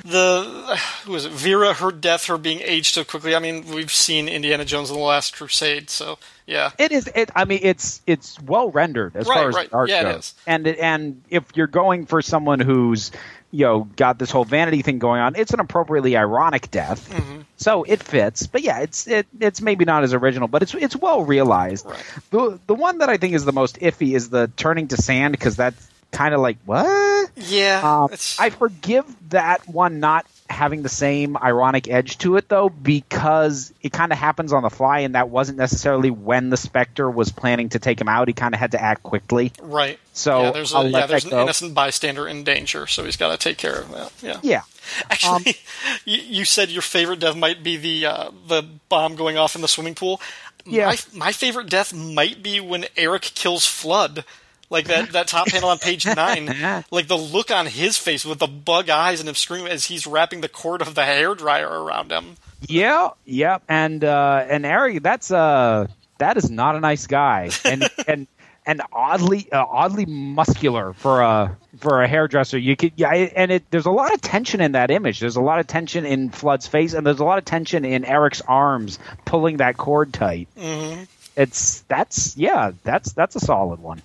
The who was it? Vera, her death, her being aged so quickly. I mean, we've seen Indiana Jones and the Last Crusade, so yeah. It is. It. I mean, it's it's well rendered as Right, far as right. art Yeah, goes. And and if you're going for someone who's you know got this whole vanity thing going on, it's an appropriately ironic death. Mm-hmm. So it fits. But yeah, it's it it's maybe not as original, but it's it's well realized. Right. The the one that I think is the most iffy is the turning to sand because that's kind of like what. Yeah, Um, I forgive that one not having the same ironic edge to it though because it kind of happens on the fly and that wasn't necessarily when the specter was planning to take him out he kind of had to act quickly right. so yeah, there's a, yeah, there's an go. innocent bystander in danger, so he's got to take care of that. Yeah. yeah Actually, you, you said your favorite death might be the uh, the bomb going off in the swimming pool. Yeah. My, my favorite death might be when Eric kills Flood. Like that, that top panel on page nine, like the look on his face with the bug eyes and him screaming as he's wrapping the cord of the hair dryer around him. yeah yeah and uh and Eric that's uh that is not a nice guy. And and and oddly uh, oddly muscular for a for a hairdresser. You could yeah and it there's a lot of tension in that image. There's a lot of tension in Flood's face and there's a lot of tension in Eric's arms pulling that cord tight. Mm-hmm. it's that's yeah that's that's a solid one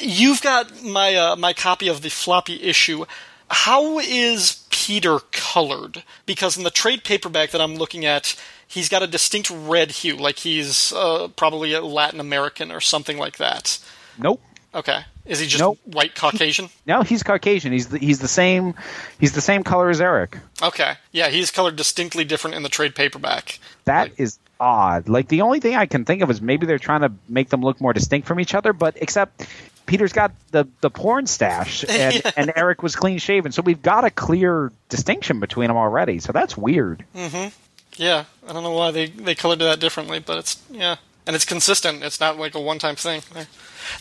You've got my uh, my copy of the floppy issue. How is Peter colored? Because in the trade paperback that I'm looking at, he's got a distinct red hue, like he's uh, probably a Latin American or something like that. nope Okay, is he just Nope. white Caucasian? no he's Caucasian he's the, he's the same he's the same color as Eric Okay, yeah, he's colored distinctly different in the trade paperback. That is odd. Like the only thing I can think of is maybe they're trying to make them look more distinct from each other, but except Peter's got the the porn stash and, and Eric was clean shaven, so we've got a clear distinction between them already. So that's weird. Yeah, I don't know why they they colored that differently, but it's yeah, and it's consistent. It's not like a one time thing.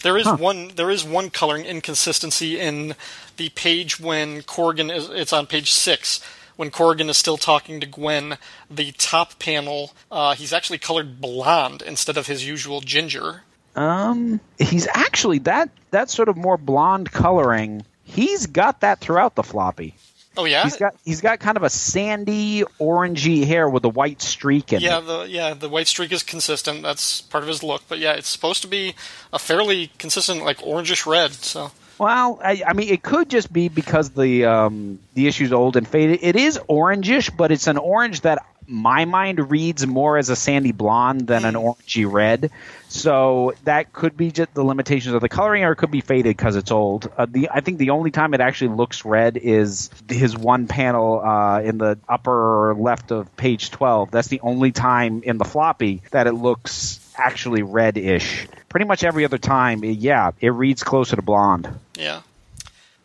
There is one there is one coloring inconsistency in the page when Corgan is. It's on page six when Corrigan is still talking to Gwen. The top panel, uh, he's actually colored blonde instead of his usual ginger. Um, he's actually that that sort of more blonde coloring. He's got that throughout the floppy. Oh yeah, He's got he's got kind of a sandy orangey hair with a white streak in yeah, it. the yeah the white streak is consistent. That's part of his look. But yeah, it's supposed to be a fairly consistent like orangish red. So Well, I, I mean, it could just be because the um, the issue's old and faded. It is orangish, but it's an orange that my mind reads more as a sandy blonde than an orangey red. So that could be just the limitations of the coloring, or it could be faded because it's old. Uh, the I think the only time it actually looks red is his one panel uh, in the upper left of page twelve. That's the only time in the floppy that it looks actually red-ish. Pretty much every other time, yeah, it reads closer to blonde. Yeah.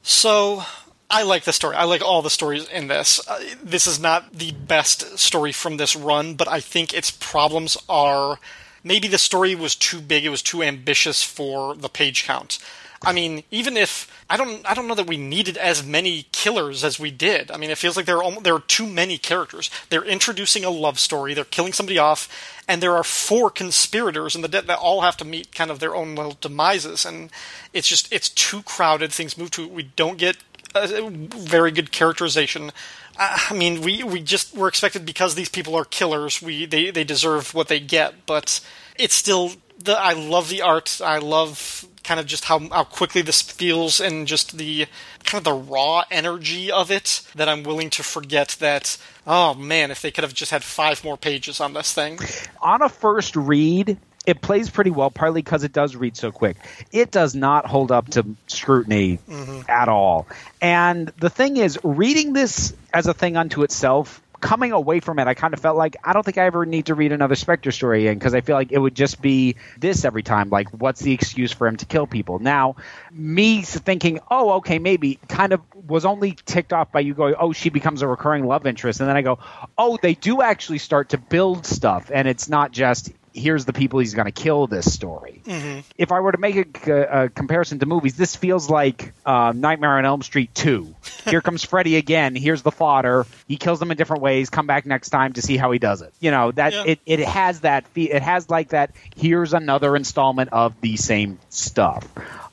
So I like the story. I like all the stories in this. Uh, this is not the best story from this run, but I think its problems are maybe the story was too big. It was too ambitious for the page count. I mean, even if I don't, I don't know that we needed as many killers as we did. I mean, it feels like there are almo- there are too many characters. They're introducing a love story. They're killing somebody off, and there are four conspirators in the dead that all have to meet kind of their own little demises. And it's just it's too crowded. Things move to we don't get very good characterization. I I mean, we we just we're expected because these people are killers. We they they deserve what they get, but it's still the I love the art. I love kind of just how how quickly this feels and just the kind of the raw energy of it that I'm willing to forget that oh man, if they could have just had five more pages on this thing. on a first read, it plays pretty well, partly because it does read so quick. It does not hold up to scrutiny mm-hmm. at all. And the thing is, reading this as a thing unto itself, coming away from it, I kind of felt like I don't think I ever need to read another Spectre story again because I feel like it would just be this every time. Like, what's the excuse for him to kill people? Now, me thinking, oh, okay, maybe, kind of was only ticked off by you going, oh, she becomes a recurring love interest. And then I go, oh, they do actually start to build stuff. And it's not just here's the people he's going to kill this story. If I were to make a, a comparison to movies, this feels like uh, Nightmare on Elm Street 2. Here comes Freddy again. Here's the fodder. He kills them in different ways. Come back next time to see how he does it. You know that Yeah. it, it has that it has like that. Here's another installment of the same stuff.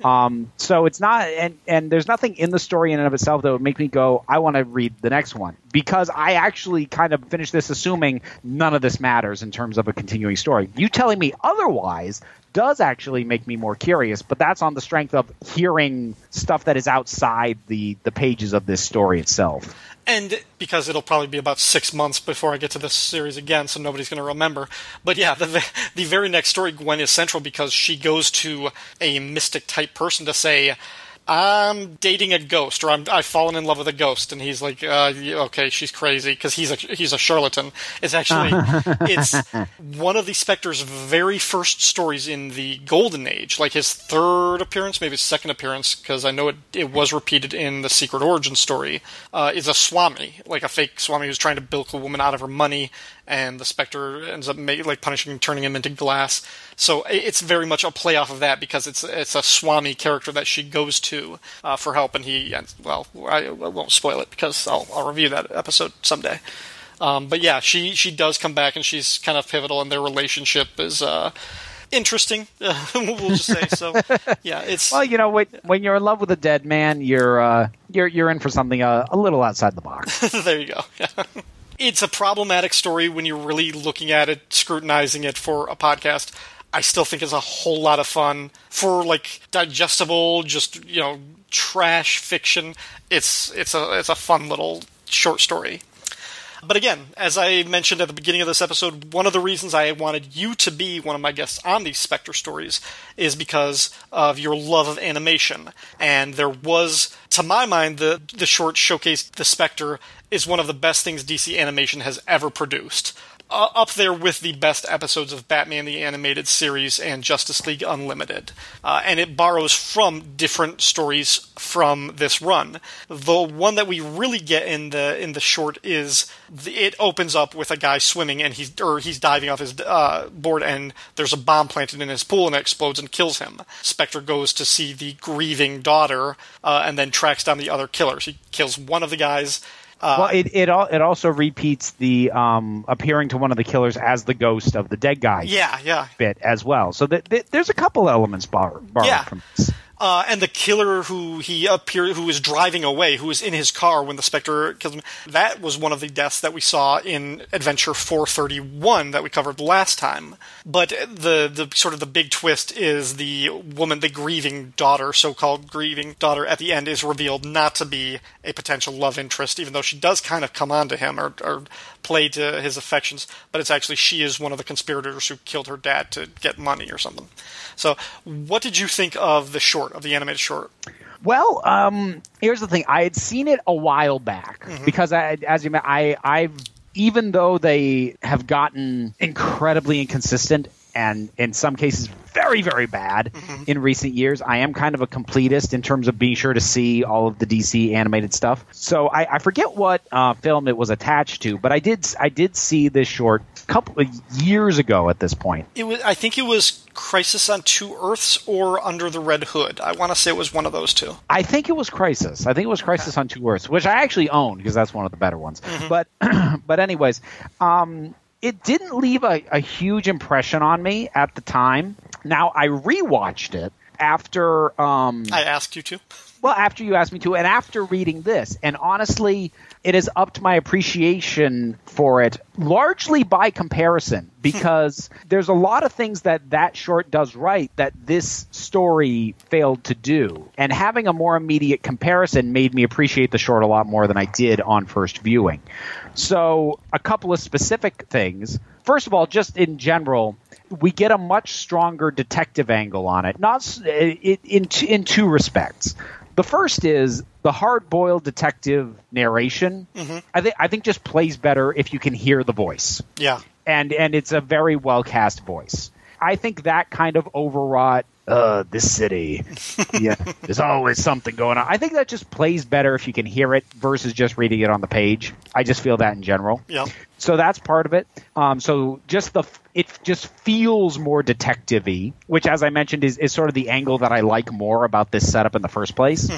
Um, so it's not, and and there's nothing in the story in and of itself that would make me go, I want to read the next one because I actually kind of finished this assuming none of this matters in terms of a continuing story. You telling me otherwise does actually make me more curious, but that's on the strength of hearing stuff that is outside the the pages of this story itself. and because it'll probably be about six months before I get to this series again, so nobody's going to remember. But yeah, the the very next story, Gwen is central because she goes to a mystic type person to say. I'm dating a ghost, or I'm, I've fallen in love with a ghost, and he's like, uh, "Okay, she's crazy because he's a he's a charlatan." It's actually it's one of the Spectre's very first stories in the Golden Age, like his third appearance, maybe his second appearance, because I know it it was repeated in the Secret Origin story. Uh, is a Swami, like a fake Swami who's trying to bilk a woman out of her money, and the Spectre ends up ma- like punishing, and turning him into glass. So it's very much a play off of that because it's it's a Swami character that she goes to uh, for help, and he well, I, I won't spoil it because I'll I'll review that episode someday. Um, but yeah, she she does come back, and she's kind of pivotal, and their relationship is uh, interesting. we'll just say so. Yeah, it's Well, you know, when, when you're in love with a dead man, you're uh, you're you're in for something uh, a little outside the box. there you go. Yeah. It's a problematic story when you're really looking at it, scrutinizing it for a podcast. I still think it's a whole lot of fun for like digestible, just you know, trash fiction. It's it's a it's a fun little short story. But again, as I mentioned at the beginning of this episode, one of the reasons I wanted you to be one of my guests on these Spectre stories is because of your love of animation. And there was, to my mind, the the short showcased the Spectre is one of the best things DC animation has ever produced. Uh, up there with the best episodes of Batman the Animated Series and Justice League Unlimited. Uh, and it borrows from different stories from this run. The one that we really get in the in the short is the, it opens up with a guy swimming and he's or he's diving off his uh, board and there's a bomb planted in his pool and it explodes and kills him. Spectre goes to see the grieving daughter uh, and then tracks down the other killers. He kills one of the guys. Uh, well, it it al- it also repeats the um, appearing to one of the killers as the ghost of the dead guy yeah, yeah, bit as well. So th- th- there's a couple elements bar- borrowed Yeah. from this. Uh, and the killer who he appeared, who was driving away, who was in his car when the Spectre killed him, that was one of the deaths that we saw in Adventure 431 that we covered last time. But the the sort of the big twist is the woman, the grieving daughter, so-called grieving daughter, at the end is revealed not to be a potential love interest, even though she does kind of come on to him or, or play to his affections. But it's actually she is one of the conspirators who killed her dad to get money or something. So, what did you think of the short, of the animated short? Well, um, here's the thing. I had seen it a while back because, I, as you, I, I've even though they have gotten incredibly inconsistent and in some cases very, very bad in recent years, I am kind of a completist in terms of being sure to see all of the DC animated stuff. So I, I forget what uh, film it was attached to, but I did, I did see this short a couple of years ago at this point. It was, I think it was Crisis on Two Earths or Under the Red Hood. I want to say it was one of those two. I think it was Crisis. I think it was Crisis on Two Earths, which I actually own because that's one of the better ones. But but anyways, um, it didn't leave a, a huge impression on me at the time. Now I rewatched it after um, I asked you to. well after you asked me to, and after reading this, and honestly, it has upped my appreciation for it largely by comparison because there's a lot of things that that short does right that this story failed to do and having a more immediate comparison made me appreciate the short a lot more than I did on first viewing so a couple of specific things first of all just in general we get a much stronger detective angle on it not eh, it, in in two respects the first is the hard-boiled detective narration. Mm-hmm. I think I think just plays better if you can hear the voice, Yeah. and and it's a very well cast voice. I think that kind of overwrought uh, this city. yeah, there's always something going on. I think that just plays better if you can hear it versus just reading it on the page. I just feel that in general. Yeah. So that's part of it. Um, so just the it just feels more detective-y, which, as I mentioned, is, is sort of the angle that I like more about this setup in the first place.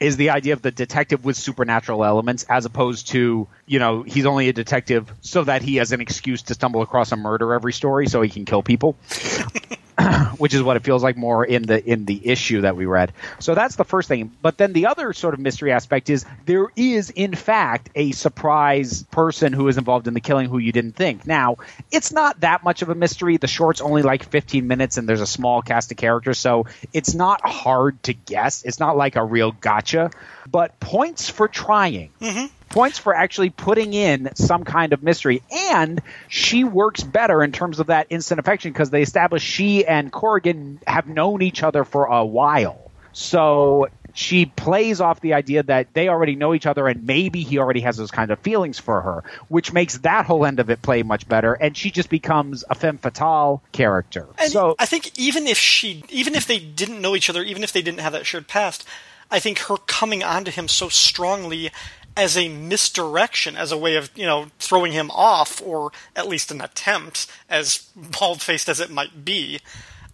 Is the idea of the detective with supernatural elements as opposed to, you know, he's only a detective so that he has an excuse to stumble across a murder every story so he can kill people. which is what it feels like more in the in the issue that we read. So that's the first thing. But then the other sort of mystery aspect is there is in fact a surprise person who is involved in the killing who you didn't think. Now, it's not that much of a mystery. The short's only like 15 minutes and there's a small cast of characters, so it's not hard to guess. It's not like a real gotcha, but points for trying mm-hmm. Points for actually putting in some kind of mystery. And she works better in terms of that instant affection because they establish she and Corrigan have known each other for a while. So she plays off the idea that they already know each other and maybe he already has those kind of feelings for her, which makes that whole end of it play much better. And she just becomes a femme fatale character. And so I think even if she, even if they didn't know each other, even if they didn't have that shared past, I think her coming onto him so strongly as a misdirection, as a way of you know throwing him off, or at least an attempt, as bald faced as it might be.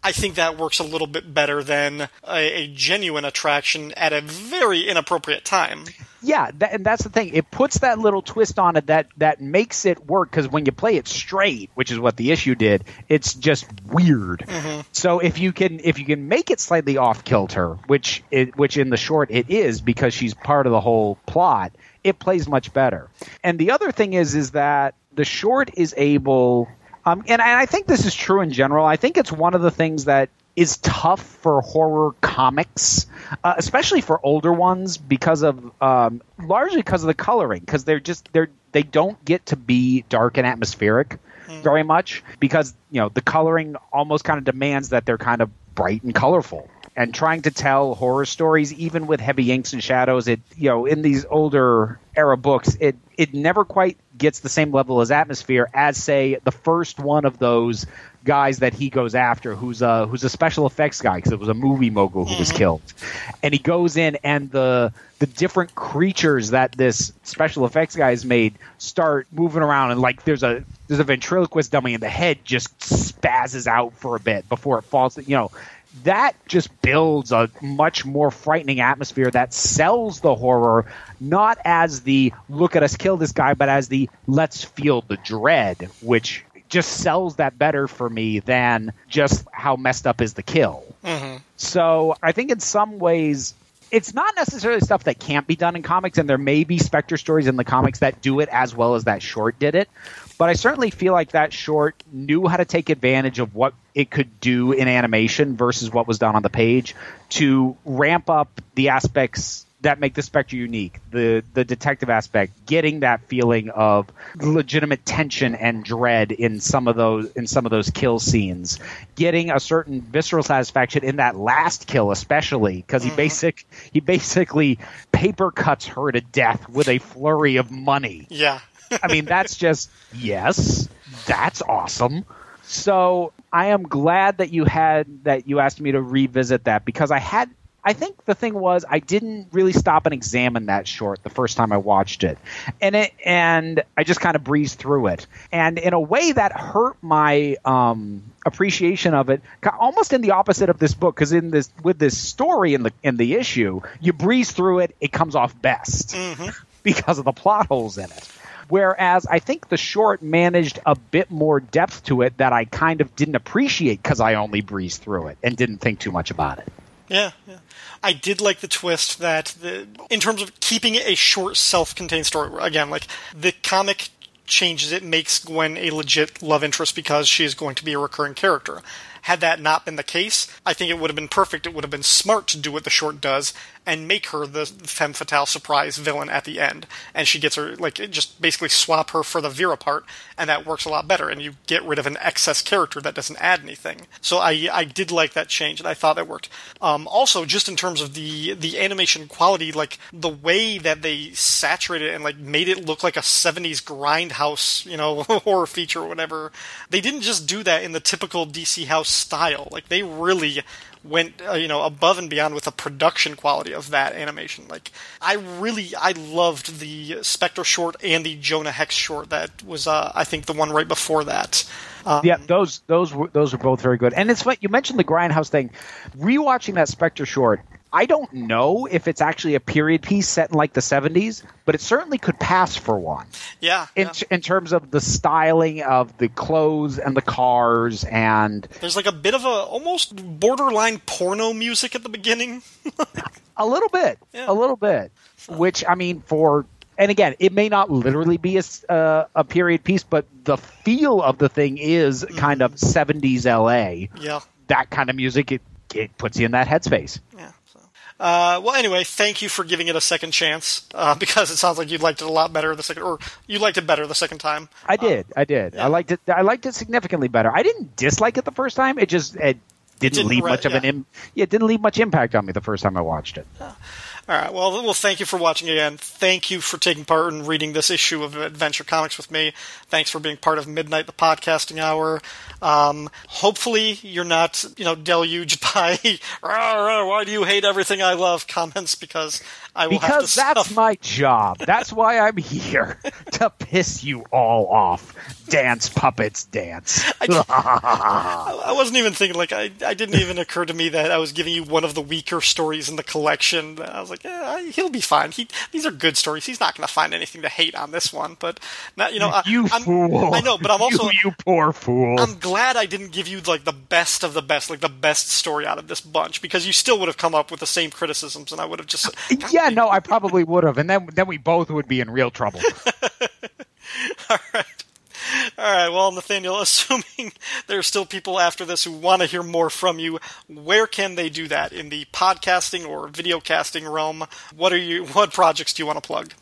I think that works a little bit better than a, a genuine attraction at a very inappropriate time. Yeah, that, and that's the thing. It puts that little twist on it that that makes it work because when you play it straight, which is what the issue did, it's just weird. Mm-hmm. So if you can if you can make it slightly off kilter, which it, which in the short it is because she's part of the whole plot, it plays much better. And the other thing is is that the short is able um, and, and I think this is true in general. I think it's one of the things that is tough for horror comics, uh, especially for older ones, because of um, largely because of the coloring. Because they're just they're they don't get to be dark and atmospheric very much because you know the coloring almost kind of demands that they're kind of bright and colorful. And trying to tell horror stories, even with heavy inks and shadows, it you know in these older era books, it it never quite gets the same level as atmosphere as say the first one of those guys that he goes after who's a who's a special effects guy because it was a movie mogul who was mm-hmm. killed. And he goes in and the the different creatures that this special effects guy has made start moving around and like there's a there's a ventriloquist dummy and the head just spazzes out for a bit before it falls you know that just builds a much more frightening atmosphere that sells the horror not as the look at us kill this guy but as the let's feel the dread which just sells that better for me than just how messed up is the kill. Mm-hmm. So i think in some ways it's not necessarily stuff that can't be done in comics and there may be spectre stories in the comics that do it as well as that short did it but I certainly feel like that short knew how to take advantage of what it could do in animation versus what was done on the page to ramp up the aspects that make the Spectre unique. The the detective aspect, getting that feeling of legitimate tension and dread in some of those in some of those kill scenes, getting a certain visceral satisfaction in that last kill, especially because he mm-hmm. basic he basically paper cuts her to death with a flurry of money. Yeah. I mean, that's just yes, that's awesome. So I am glad that you had that you asked me to revisit that because I had. I think the thing was I didn't really stop and examine that short the first time I watched it, and it and I just kind of breezed through it, and in a way that hurt my um, appreciation of it, almost in the opposite of this book. Because in this with this story in the in the issue, you breeze through it, it comes off best because of the plot holes in it. Whereas I think the short managed a bit more depth to it that I kind of didn't appreciate because I only breezed through it and didn't think too much about it. Yeah, yeah. I did like the twist that, the, in terms of keeping it a short, self-contained story. Again, like the comic changes it, makes Gwen a legit love interest because she is going to be a recurring character. Had that not been the case, I think it would have been perfect. It would have been smart to do what the short does and make her the femme fatale surprise villain at the end. And she gets her, like, just basically swap her for the Vera part, and that works a lot better. And you get rid of an excess character that doesn't add anything. So I, I did like that change, and I thought that worked. Um, also, just in terms of the, the animation quality, like, the way that they saturated and, like, made it look like a 70s grindhouse, you know, horror feature or whatever, they didn't just do that in the typical DC House style. Like, they really went uh, you know above and beyond with the production quality of that animation. Like I really I loved the Spectre short and the Jonah Hex short that was uh, I think the one right before that. Um, yeah, those those were those were both very good. And it's what you mentioned the grindhouse thing. Rewatching that Spectre short, I don't know if it's actually a period piece set in like the 70s, but it certainly could pass for one. Yeah. In, yeah. in terms of the styling of the clothes and the cars and there's like a bit of a almost borderline porno music at the beginning. a little bit, Yeah. a little bit. Which I mean, for and again, it may not literally be a, uh, a period piece, but the feel of the thing is kind of 70s LA. yeah. That kind of music, it, it puts you in that headspace. Yeah. Uh, well, anyway, thank you for giving it a second chance uh, because it sounds like you liked it a lot better the second, or you liked it better the second time. I did. I did. I liked it. I liked it significantly better. I didn't dislike it the first time. It just it didn't, didn't leave re- much of an. Im- yeah, it didn't leave much impact on me the first time I watched it. All right. Well, well, thank you for watching again. Thank you for taking part in reading this issue of Adventure Comics with me. Thanks for being part of Midnight the Podcasting Hour. Um, hopefully, you're not, you know, deluged by "Rah, rah, "Why do you hate everything I love?" comments because I will have to Because that's suffer- my job. That's why I'm here to piss you all off. Dance puppets dance. I wasn't even thinking like I. I didn't even occur to me that I was giving you one of the weaker stories in the collection. I was like, yeah, he'll be fine. He, these are good stories. He's not going to find anything to hate on this one. But not, you know, I- you I'm- fool. I know, but I'm also you, you poor fool. I'm glad I didn't give you like the best of the best, like the best story out of this bunch, because you still would have come up with the same criticisms, and I would have just uh, yeah, no, I probably would have, and then then we both would be in real trouble. All right. All right. Well, Nathaniel, assuming there are still people after this who want to hear more from you, where can they do that in the podcasting or video casting realm? What are you? What projects do you want to plug?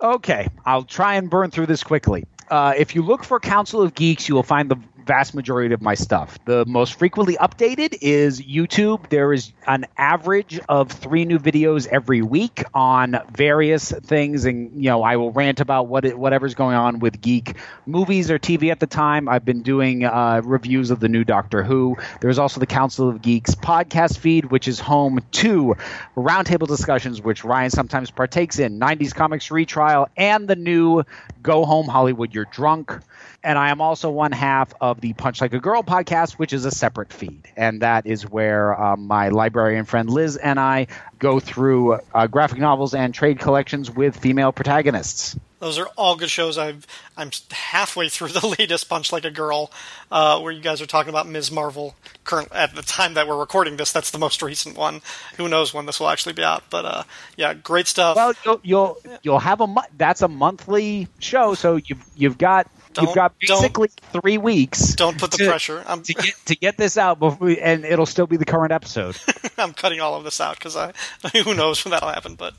Okay, I'll try and burn through this quickly. Uh, if you look for Council of Geeks, you will find the vast majority of my stuff. The most frequently updated is YouTube. There is an average of three new videos every week on various things, and you know I will rant about what it, whatever's going on with geek movies or TV at the time. I've been doing uh, reviews of the new Doctor Who. There's also the Council of Geeks podcast feed, which is home to roundtable discussions, which Ryan sometimes partakes in, 90s comics retrial, and the new Go Home Hollywood You're Drunk. And I am also one half of the Punch Like a Girl podcast, which is a separate feed. And that is where um, my librarian friend Liz and I go through uh, graphic novels and trade collections with female protagonists. Those are all good shows. I've, I'm halfway through the latest Punch Like a Girl, uh, where you guys are talking about Ms. Marvel. Current at the time that we're recording this, that's the most recent one. Who knows when this will actually be out? But uh, yeah, great stuff. Well, you'll you'll, you'll have a mo- that's a monthly show, so you've you've got Don't- you've got basically three weeks. Don't put the to- pressure. I'm, to get to get this out before, and it'll still be the current episode. I'm cutting all of this out because I who knows when that'll happen. But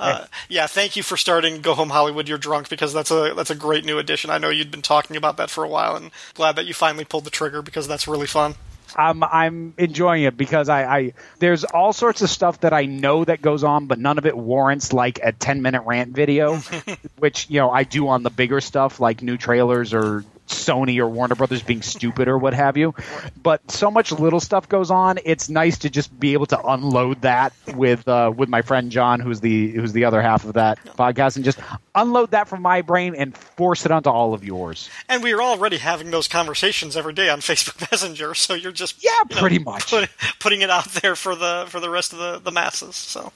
uh, yeah, thank you for starting Go Home Hollywood. You're drunk because that's a that's a great new addition. I know you'd been talking about that for a while, and glad that you finally pulled the trigger because that's really fun. I'm I'm enjoying it because I, I there's all sorts of stuff that I know that goes on, but none of it warrants like a 10 minute rant video, which you know I do on the bigger stuff like new trailers or Sony or Warner Brothers being stupid or what have you. But so much little stuff goes on. It's nice to just be able to unload that with uh, with my friend John, who's the who's the other half of that podcast, and just unload that from my brain and force it onto all of yours. And we are already having those conversations every day on Facebook Messenger, so you're just Yeah, you know, pretty much. put, putting it out there for the for the rest of the the masses. So,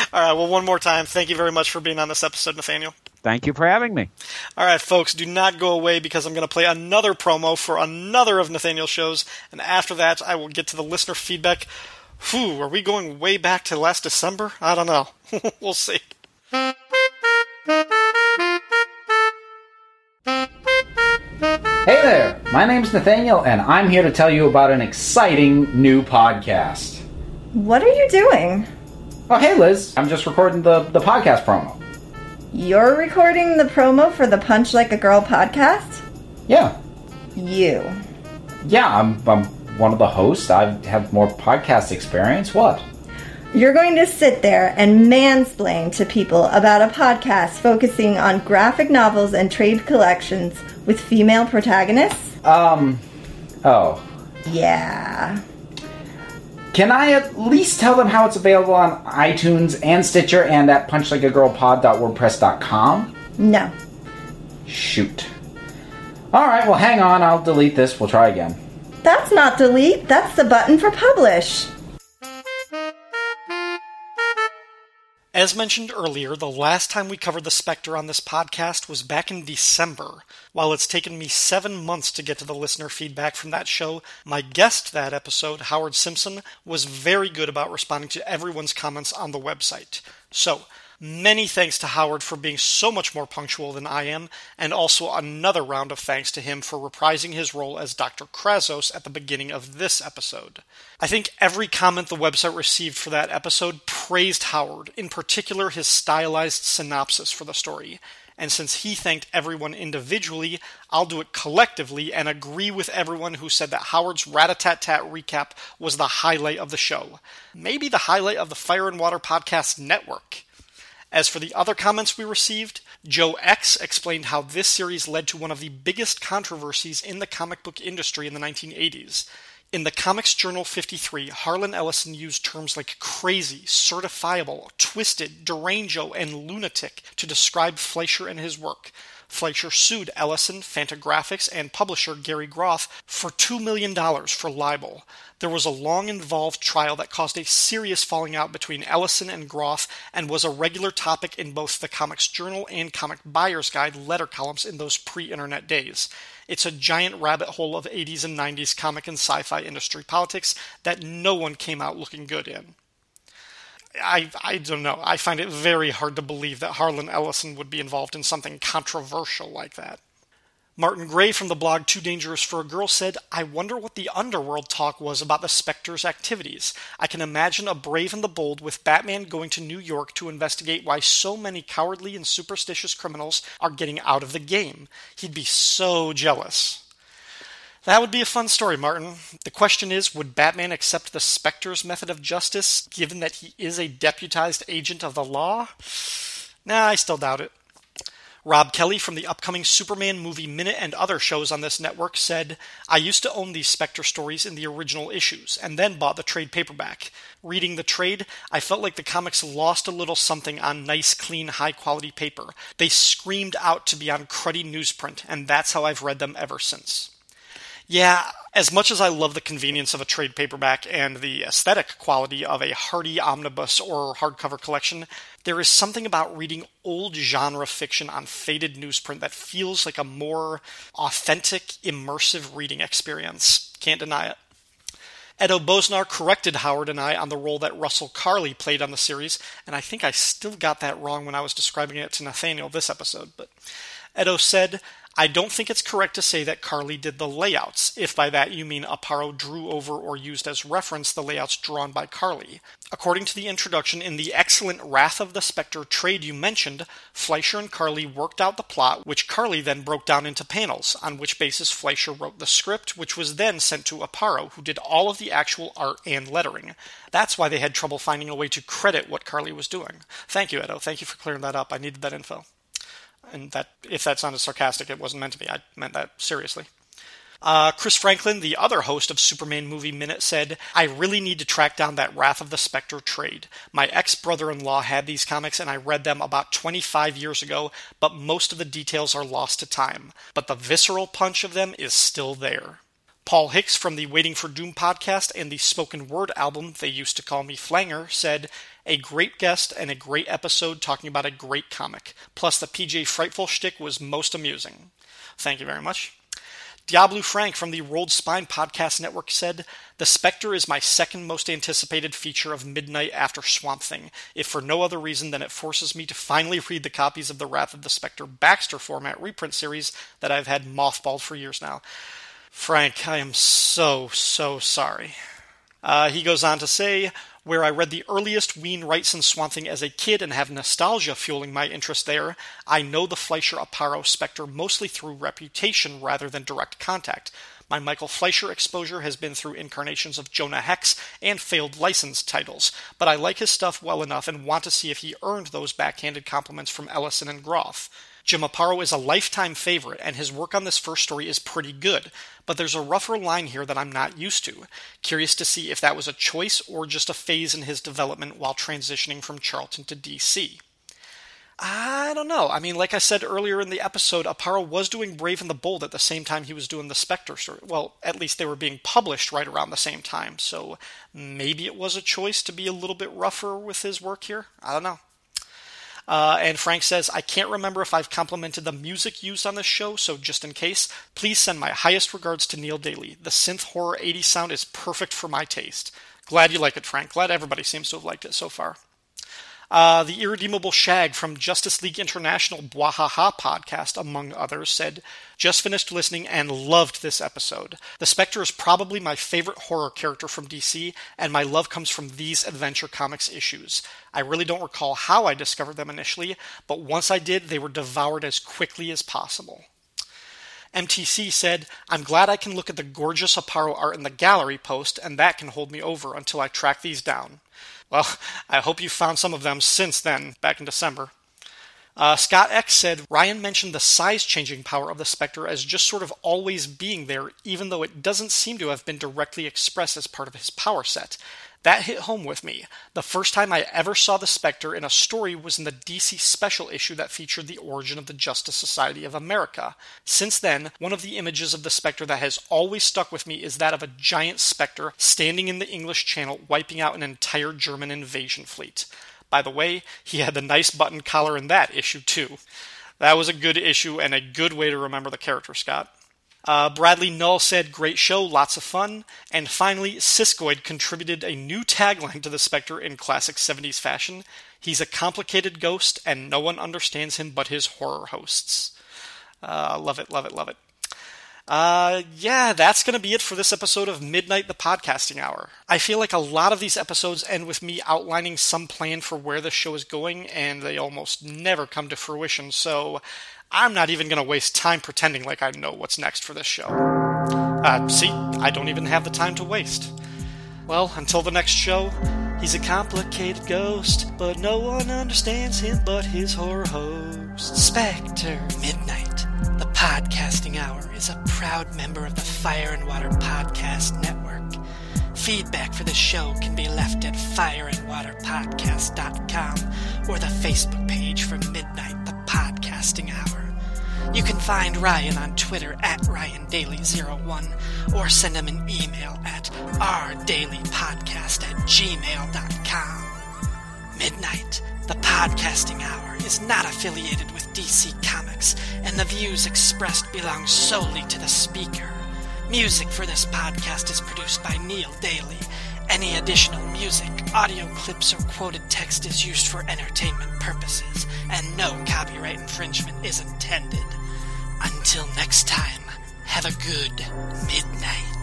all right. Well, one more time, thank you very much for being on this episode, Nathaniel. Thank you for having me. All right, folks, do not go away because I'm going to play another promo for another of Nathaniel's shows, and after that, I will get to the listener feedback. Whew, are we going way back to last December? I don't know. we'll see. Hey there, my name's Nathaniel, and I'm here to tell you about an exciting new podcast. What are you doing? Oh, hey Liz, I'm just recording the, the podcast promo. You're recording the promo for the Punch Like a Girl podcast? Yeah, You. yeah, I'm, I'm one of the hosts. I have more podcast experience. What? You're going to sit there and mansplain to people about a podcast focusing on graphic novels and trade collections with female protagonists? Um, oh, Yeah. Can I at least tell them how it's available on iTunes and Stitcher and at punchlikeagirlpod.wordpress.com? No. Shoot. Alright, well, hang on. I'll delete this. We'll try again. That's not delete, that's the button for publish. As mentioned earlier, the last time we covered the Spectre on this podcast was back in December. While it's taken me seven months to get to the listener feedback from that show, my guest that episode, Howard Simpson, was very good about responding to everyone's comments on the website. So, Many thanks to Howard for being so much more punctual than I am, and also another round of thanks to him for reprising his role as Dr. Krazos at the beginning of this episode. I think every comment the website received for that episode praised Howard, in particular his stylized synopsis for the story. And since he thanked everyone individually, I'll do it collectively and agree with everyone who said that Howard's rat-a-tat-tat recap was the highlight of the show. Maybe the highlight of the Fire and Water Podcast Network. As for the other comments we received, Joe X explained how this series led to one of the biggest controversies in the comic book industry in the 1980s. In the Comics Journal 53, Harlan Ellison used terms like crazy, certifiable, twisted, derango, and lunatic to describe Fleischer and his work. Fleischer sued Ellison, Fantagraphics, and publisher Gary Groth for $2 million for libel. There was a long involved trial that caused a serious falling out between Ellison and Groth and was a regular topic in both the Comics Journal and Comic Buyer's Guide letter columns in those pre internet days. It's a giant rabbit hole of 80s and 90s comic and sci fi industry politics that no one came out looking good in. I, I don't know. I find it very hard to believe that Harlan Ellison would be involved in something controversial like that. Martin Gray from the blog Too Dangerous for a Girl said, I wonder what the underworld talk was about the Spectre's activities. I can imagine a brave and the bold with Batman going to New York to investigate why so many cowardly and superstitious criminals are getting out of the game. He'd be so jealous. That would be a fun story, Martin. The question is would Batman accept the Spectre's method of justice, given that he is a deputized agent of the law? Nah, I still doubt it. Rob Kelly from the upcoming Superman movie Minute and other shows on this network said, I used to own these Spectre stories in the original issues, and then bought the trade paperback. Reading the trade, I felt like the comics lost a little something on nice, clean, high quality paper. They screamed out to be on cruddy newsprint, and that's how I've read them ever since. Yeah, as much as I love the convenience of a trade paperback and the aesthetic quality of a hardy omnibus or hardcover collection, there is something about reading old genre fiction on faded newsprint that feels like a more authentic, immersive reading experience. Can't deny it. Edo Bosnar corrected Howard and I on the role that Russell Carley played on the series, and I think I still got that wrong when I was describing it to Nathaniel this episode. But Edo said, I don't think it's correct to say that Carley did the layouts, if by that you mean Aparo drew over or used as reference the layouts drawn by Carley. According to the introduction in the excellent Wrath of the Spectre trade you mentioned, Fleischer and Carley worked out the plot, which Carley then broke down into panels, on which basis Fleischer wrote the script, which was then sent to Aparo, who did all of the actual art and lettering. That's why they had trouble finding a way to credit what Carley was doing. Thank you, Edo. Thank you for clearing that up. I needed that info and that if that sounded sarcastic, it wasn't meant to be. I meant that seriously. Uh, Chris Franklin, the other host of Superman Movie Minute, said, I really need to track down that Wrath of the Spectre trade. My ex brother in law had these comics and I read them about 25 years ago, but most of the details are lost to time. But the visceral punch of them is still there. Paul Hicks from the Waiting for Doom podcast and the spoken word album They Used to Call Me Flanger said, A great guest and a great episode talking about a great comic. Plus, the PJ Frightful shtick was most amusing. Thank you very much. Diabolu Frank from the Whirled Spine Podcast Network said, The Spectre is my second most anticipated feature of Midnight after Swamp Thing, if for no other reason than it forces me to finally read the copies of the Wrath of the Spectre Baxter format reprint series that I've had mothballed for years now. Frank, I am so, so sorry. Uh, he goes on to say, where I read the earliest Wein Wrightson Swamp Thing as a kid and have nostalgia fueling my interest there, I know the Fleischer Aparo Spectre mostly through reputation rather than direct contact. My Michael Fleischer exposure has been through incarnations of Jonah Hex and failed licensed titles, but I like his stuff well enough and want to see if he earned those backhanded compliments from Ellison and Groth. Jim Aparo is a lifetime favorite, and his work on this first story is pretty good, but there's a rougher line here that I'm not used to. Curious to see if that was a choice or just a phase in his development while transitioning from Charlton to DC. I don't know. I mean, like I said earlier in the episode, Aparo was doing Brave and the Bold at the same time he was doing the Spectre story. Well, at least they were being published right around the same time, so maybe it was a choice to be a little bit rougher with his work here. I don't know. Uh, and Frank says, I can't remember if I've complimented the music used on this show, so just in case, please send my highest regards to Neil Daly. The synth horror 80s sound is perfect for my taste. Glad you like it, Frank. Glad everybody seems to have liked it so far. Uh, the Irredeemable Shag from Justice League International Bwahaha podcast, among others, said, Just finished listening and loved this episode. The Spectre is probably my favorite horror character from DC, and my love comes from these Adventure Comics issues. I really don't recall how I discovered them initially, but once I did, they were devoured as quickly as possible. MTC said, I'm glad I can look at the gorgeous Aparo art in the gallery post, and that can hold me over until I track these down. Well, I hope you found some of them since then, back in December. Uh, Scott X said Ryan mentioned the size changing power of the Spectre as just sort of always being there, even though it doesn't seem to have been directly expressed as part of his power set. That hit home with me. The first time I ever saw the Spectre in a story was in the DC special issue that featured the origin of the Justice Society of America. Since then, one of the images of the Spectre that has always stuck with me is that of a giant Spectre standing in the English Channel wiping out an entire German invasion fleet. By the way, he had the nice button collar in that issue, too. That was a good issue and a good way to remember the character, Scott. Uh, Bradley Null said, Great show, lots of fun. And finally, Siskoid contributed a new tagline to the Spectre in classic 70s fashion He's a complicated ghost, and no one understands him but his horror hosts. Uh, love it, love it, love it. Uh, yeah, that's going to be it for this episode of Midnight the Podcasting Hour. I feel like a lot of these episodes end with me outlining some plan for where the show is going, and they almost never come to fruition, so I'm not even going to waste time pretending like I know what's next for this show. Uh, see, I don't even have the time to waste. Well, until the next show, he's a complicated ghost, but no one understands him but his horror host. Spectre Midnight, the podcasting hour, is a proud member of the Fire and Water Podcast Network. Feedback for the show can be left at fireandwaterpodcast.com or the Facebook page for Midnight the Podcasting Hour. You can find Ryan on Twitter at RyanDaily01 or send him an email at rdailypodcast at gmail.com. Midnight, the podcasting hour, is not affiliated with DC Comics, and the views expressed belong solely to the speaker. Music for this podcast is produced by Neil Daly. Any additional music, audio clips, or quoted text is used for entertainment purposes, and no copyright infringement is intended. Until next time, have a good midnight.